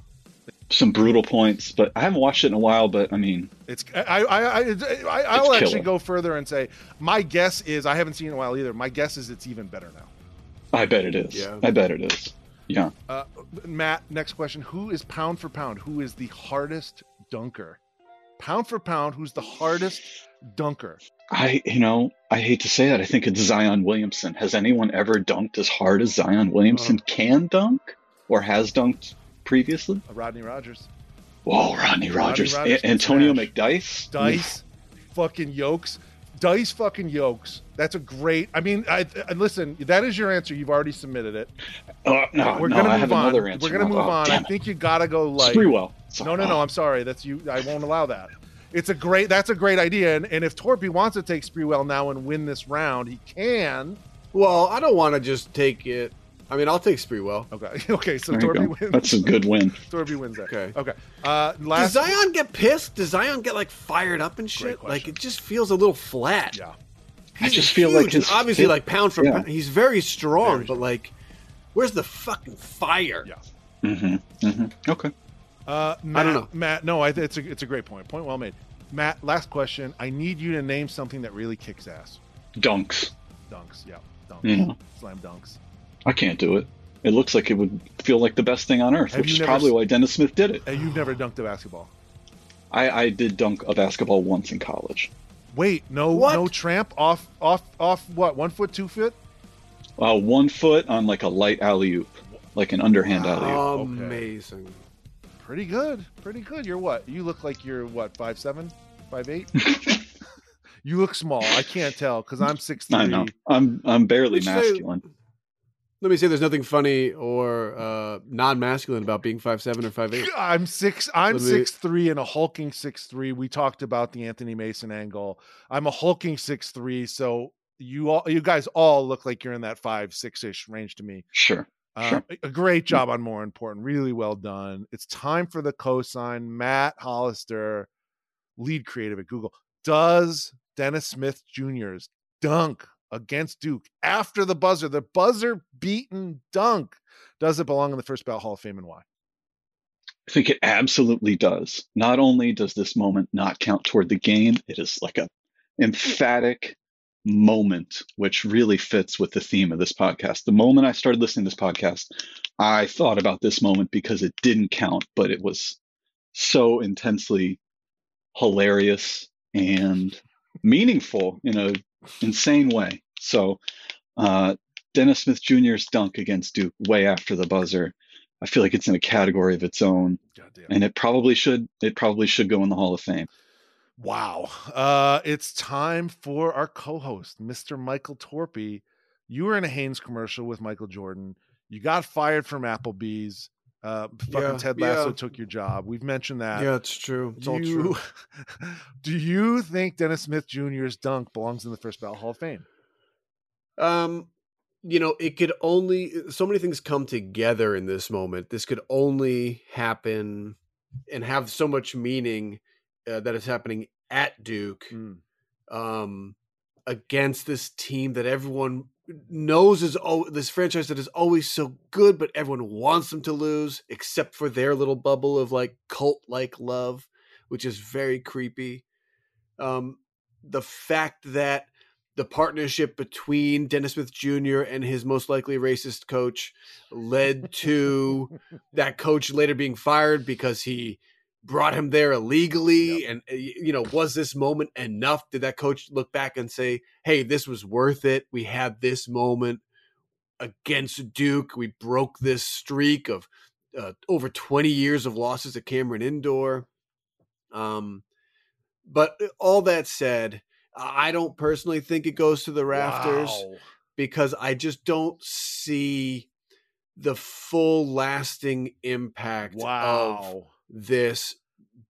Some brutal points, but I haven't watched it in a while. But I mean, It's I I I, I I'll actually killer. go further and say my guess is I haven't seen it in a while either. My guess is it's even better now. I bet it is. Yeah. I bet it is. Yeah. Uh, Matt, next question: Who is pound for pound? Who is the hardest dunker? Pound for pound, who's the hardest dunker? I, you know, I hate to say that. I think it's Zion Williamson. Has anyone ever dunked as hard as Zion Williamson can dunk or has dunked previously? Uh, Rodney Rogers, Whoa, Rodney Rogers. Rogers A- Antonio smash. McDyess. Dice, fucking yokes, Dice, fucking yokes. That's a great. I mean, I, I listen. That is your answer. You've already submitted it. Oh, no, We're no, gonna I move have on. another answer. We're gonna move Oh, on. I think you gotta go like Sprewell. No, no, no. I'm sorry. That's you. I won't allow that. It's a great. That's a great idea. And, and if Torpey wants to take Sprewell now and win this round, he can. well, I don't want to just take it. I mean, I'll take Sprewell. Okay. Okay. So There you Torpey go. wins. That's a good win. Torpey wins that. Okay. Okay. Uh, Does last. Zion get pissed? Does Zion get like fired up and shit? Like it just feels a little flat. Yeah. I He's just feel like huge and his obviously fit- like pound for yeah. pound. He's very strong, Very but like, where's the fucking fire? Yeah. Mm-hmm. Mm-hmm. Okay. Uh, Matt, don't know. Matt. No, I, it's a it's a great point. Point well made. Matt. Last question. I need you to name something that really kicks ass. Dunks. Dunks. Yeah. Dunks. Yeah. Slam dunks. I can't do it. It looks like it would feel like the best thing on earth, Have which is never probably why Dennis Smith did it. And you've never dunked a basketball. I, I did dunk a basketball once in college. Wait. No. What? No tramp off off off what? One foot, two foot. Uh, one foot on like a light alley oop, like an underhand alley oop. Amazing. Pretty good. Pretty good. You're what? You look like you're what? Five seven, five eight. you look small. I can't tell because I'm six I know. I'm I'm barely Would you say- masculine. Let me say there's nothing funny or uh, non-masculine about being five seven or five eight. I'm six. I'm Let six three and a hulking six three. We talked about the Anthony Mason angle. I'm a hulking six three. So you all, you guys all look like you're in that five six ish range to me. Sure. Uh, Sure. A great job on more important. Really well done. It's time for the cosign. Matt Hollister, lead creative at Google. Does Dennis Smith Jr.'s dunk against Duke after the buzzer, the buzzer beaten dunk, does it belong in the first ballot Hall of Fame and why? I think it absolutely does. Not only does this moment not count toward the game, it is like a emphatic moment which really fits with the theme of this podcast. The moment I started listening to this podcast, I thought about this moment because it didn't count, but it was so intensely hilarious and meaningful in a insane way. So, uh, Dennis Smith Jr.'s dunk against Duke way after the buzzer. I feel like it's in a category of its own, Goddamn. and it probably should. It probably should go in the Hall of Fame. Wow. Uh, it's time for our co-host, Mr. Michael Torpey. You were in a Hanes commercial with Michael Jordan. You got fired from Applebee's. Uh, fucking Yeah, Ted Lasso yeah. took your job. We've mentioned that. Yeah, it's true. It's do all you, true. do you think Dennis Smith Jr.'s dunk belongs in the first ballot Hall of Fame? Um, you know, it could only so many things come together in this moment. This could only happen and have so much meaning uh, that is happening at Duke Mm. um, against this team that everyone knows is oh this franchise that is always so good, but everyone wants them to lose, except for their little bubble of like cult like love, which is very creepy. Um, the fact that the partnership between Dennis Smith Jr. and his most likely racist coach led to that coach later being fired because he brought him there illegally and uh, you know was this moment enough? Did that coach look back and say hey this was worth it. We had this moment against duke. We broke this streak of uh, over 20 years of losses at cameron indoor. Um but uh, all that said i don't personally think it goes to the rafters Wow. because I just don't see the full lasting impact of Wow. this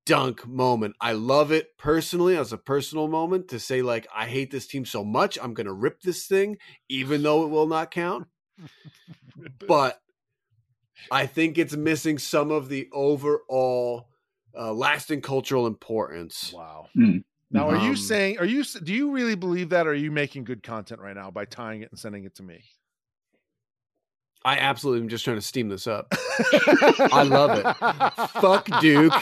dunk moment. I love it personally as a personal moment to say like I hate this team so much I'm going to rip this thing even though it will not count. But I think it's missing some of the overall uh, lasting cultural importance. Wow. Mm. Now, are you Um, saying, are you, do you really believe that? Or are you making good content right now by tying it and sending it to me? I absolutely am just trying to steam this up. I love it. Fuck Duke.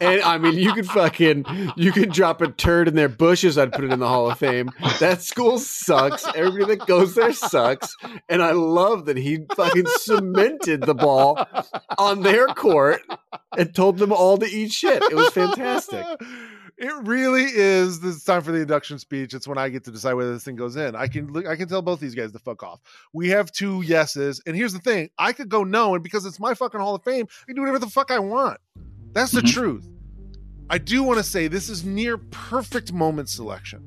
And I mean, you could fucking, you could drop a turd in their bushes. I'd put it in the Hall of Fame. That school sucks. Everybody that goes there sucks. And I love that he fucking cemented the ball on their court and told them all to eat shit. It was fantastic. It really is. This is time for the induction speech. It's when I get to decide whether this thing goes in. I can look. I can tell both these guys to fuck off. We have two yeses, and here's the thing: I could go no, and because it's my fucking Hall of Fame, I can do whatever the fuck I want. That's the Mhm. truth. I do want to say this is near perfect moment selection.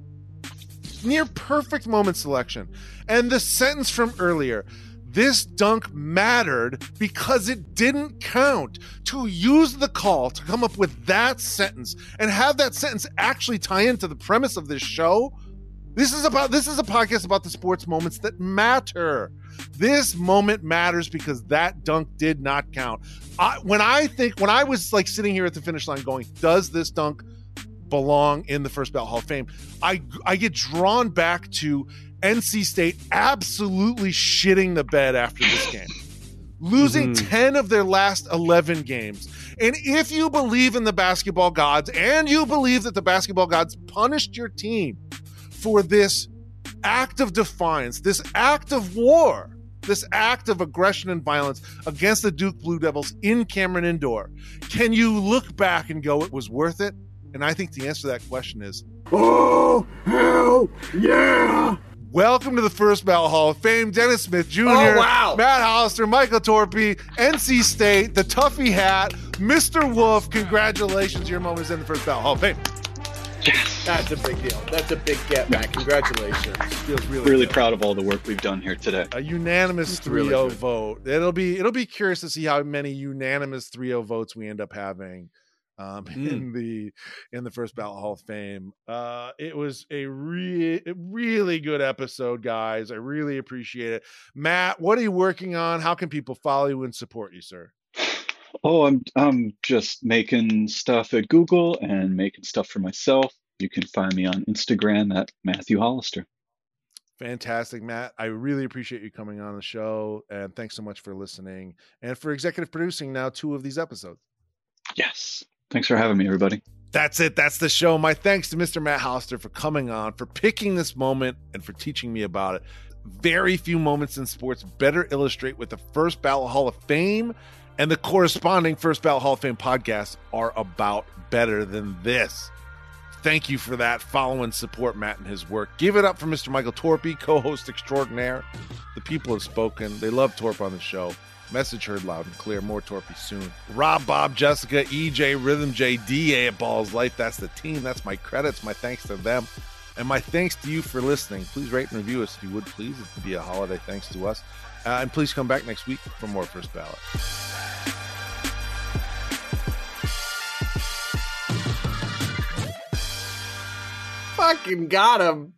Near perfect moment selection. And the sentence from earlier this dunk mattered because it didn't count. To use the call to come up with that sentence and have that sentence actually tie into the premise of this show. This is about this is a podcast about the sports moments that matter. This moment matters because that dunk did not count. I, when I think when I was like sitting here at the finish line going, does this dunk belong in the first ballot Hall of Fame? I I get drawn back to NC State absolutely shitting the bed after this game. Losing Mhm. 10 of their last 11 games. And if you believe in the basketball gods and you believe that the basketball gods punished your team for this act of defiance, this act of war, this act of aggression and violence against the Duke Blue Devils in Cameron Indoor, can you look back and go, it was worth it? And I think the answer to that question is Oh, hell yeah! Welcome to the First Ballot Hall of Fame, Dennis Smith Jr., Oh, wow. Matt Hollister, Michael Torpey, NC State, the Tuffy Hat, Mr. Wolf. Congratulations, your moment is in the First Ballot Hall of Fame. Yes. That's a big deal. That's a big get back. Congratulations. Feels really, Really good. proud of all the work we've done here today. A unanimous It's 3-0 good. vote. It'll be it'll be curious to see how many unanimous 3-0 votes we end up having um, Mm. in the in the first ballot Hall of Fame. Uh, it was a re- really good episode, guys. I really appreciate it. Matt, what are you working on? How can people follow you and support you, sir? Oh, I'm I'm just making stuff at Google and making stuff for myself. You can find me on Instagram at Matthew Hollister. Fantastic, Matt. I really appreciate you coming on the show, and thanks so much for listening and for executive producing now two of these episodes. Yes. Thanks for having me, everybody. That's it. That's the show. My thanks to Mr. Matt Hollister for coming on, for picking this moment, and for teaching me about it. Very few moments in sports better illustrate what the First Ballot Hall of Fame and the corresponding First Ballot Hall of Fame podcast are about better than this. Thank you for that. Follow and support Matt and his work. Give it up for Mr. Michael Torpey, co host extraordinaire. The people have spoken. They love Torp on the show. Message heard loud and clear. More Torpey soon. Rob, Bob, Jessica, EJ, Rhythm J, DA at Balls Life. That's the team. That's my credits. My thanks to them. And my thanks to you for listening. Please rate and review us if you would, please. It would be a holiday thanks to us. Uh, and please come back next week for more First Ballot. Fucking got him.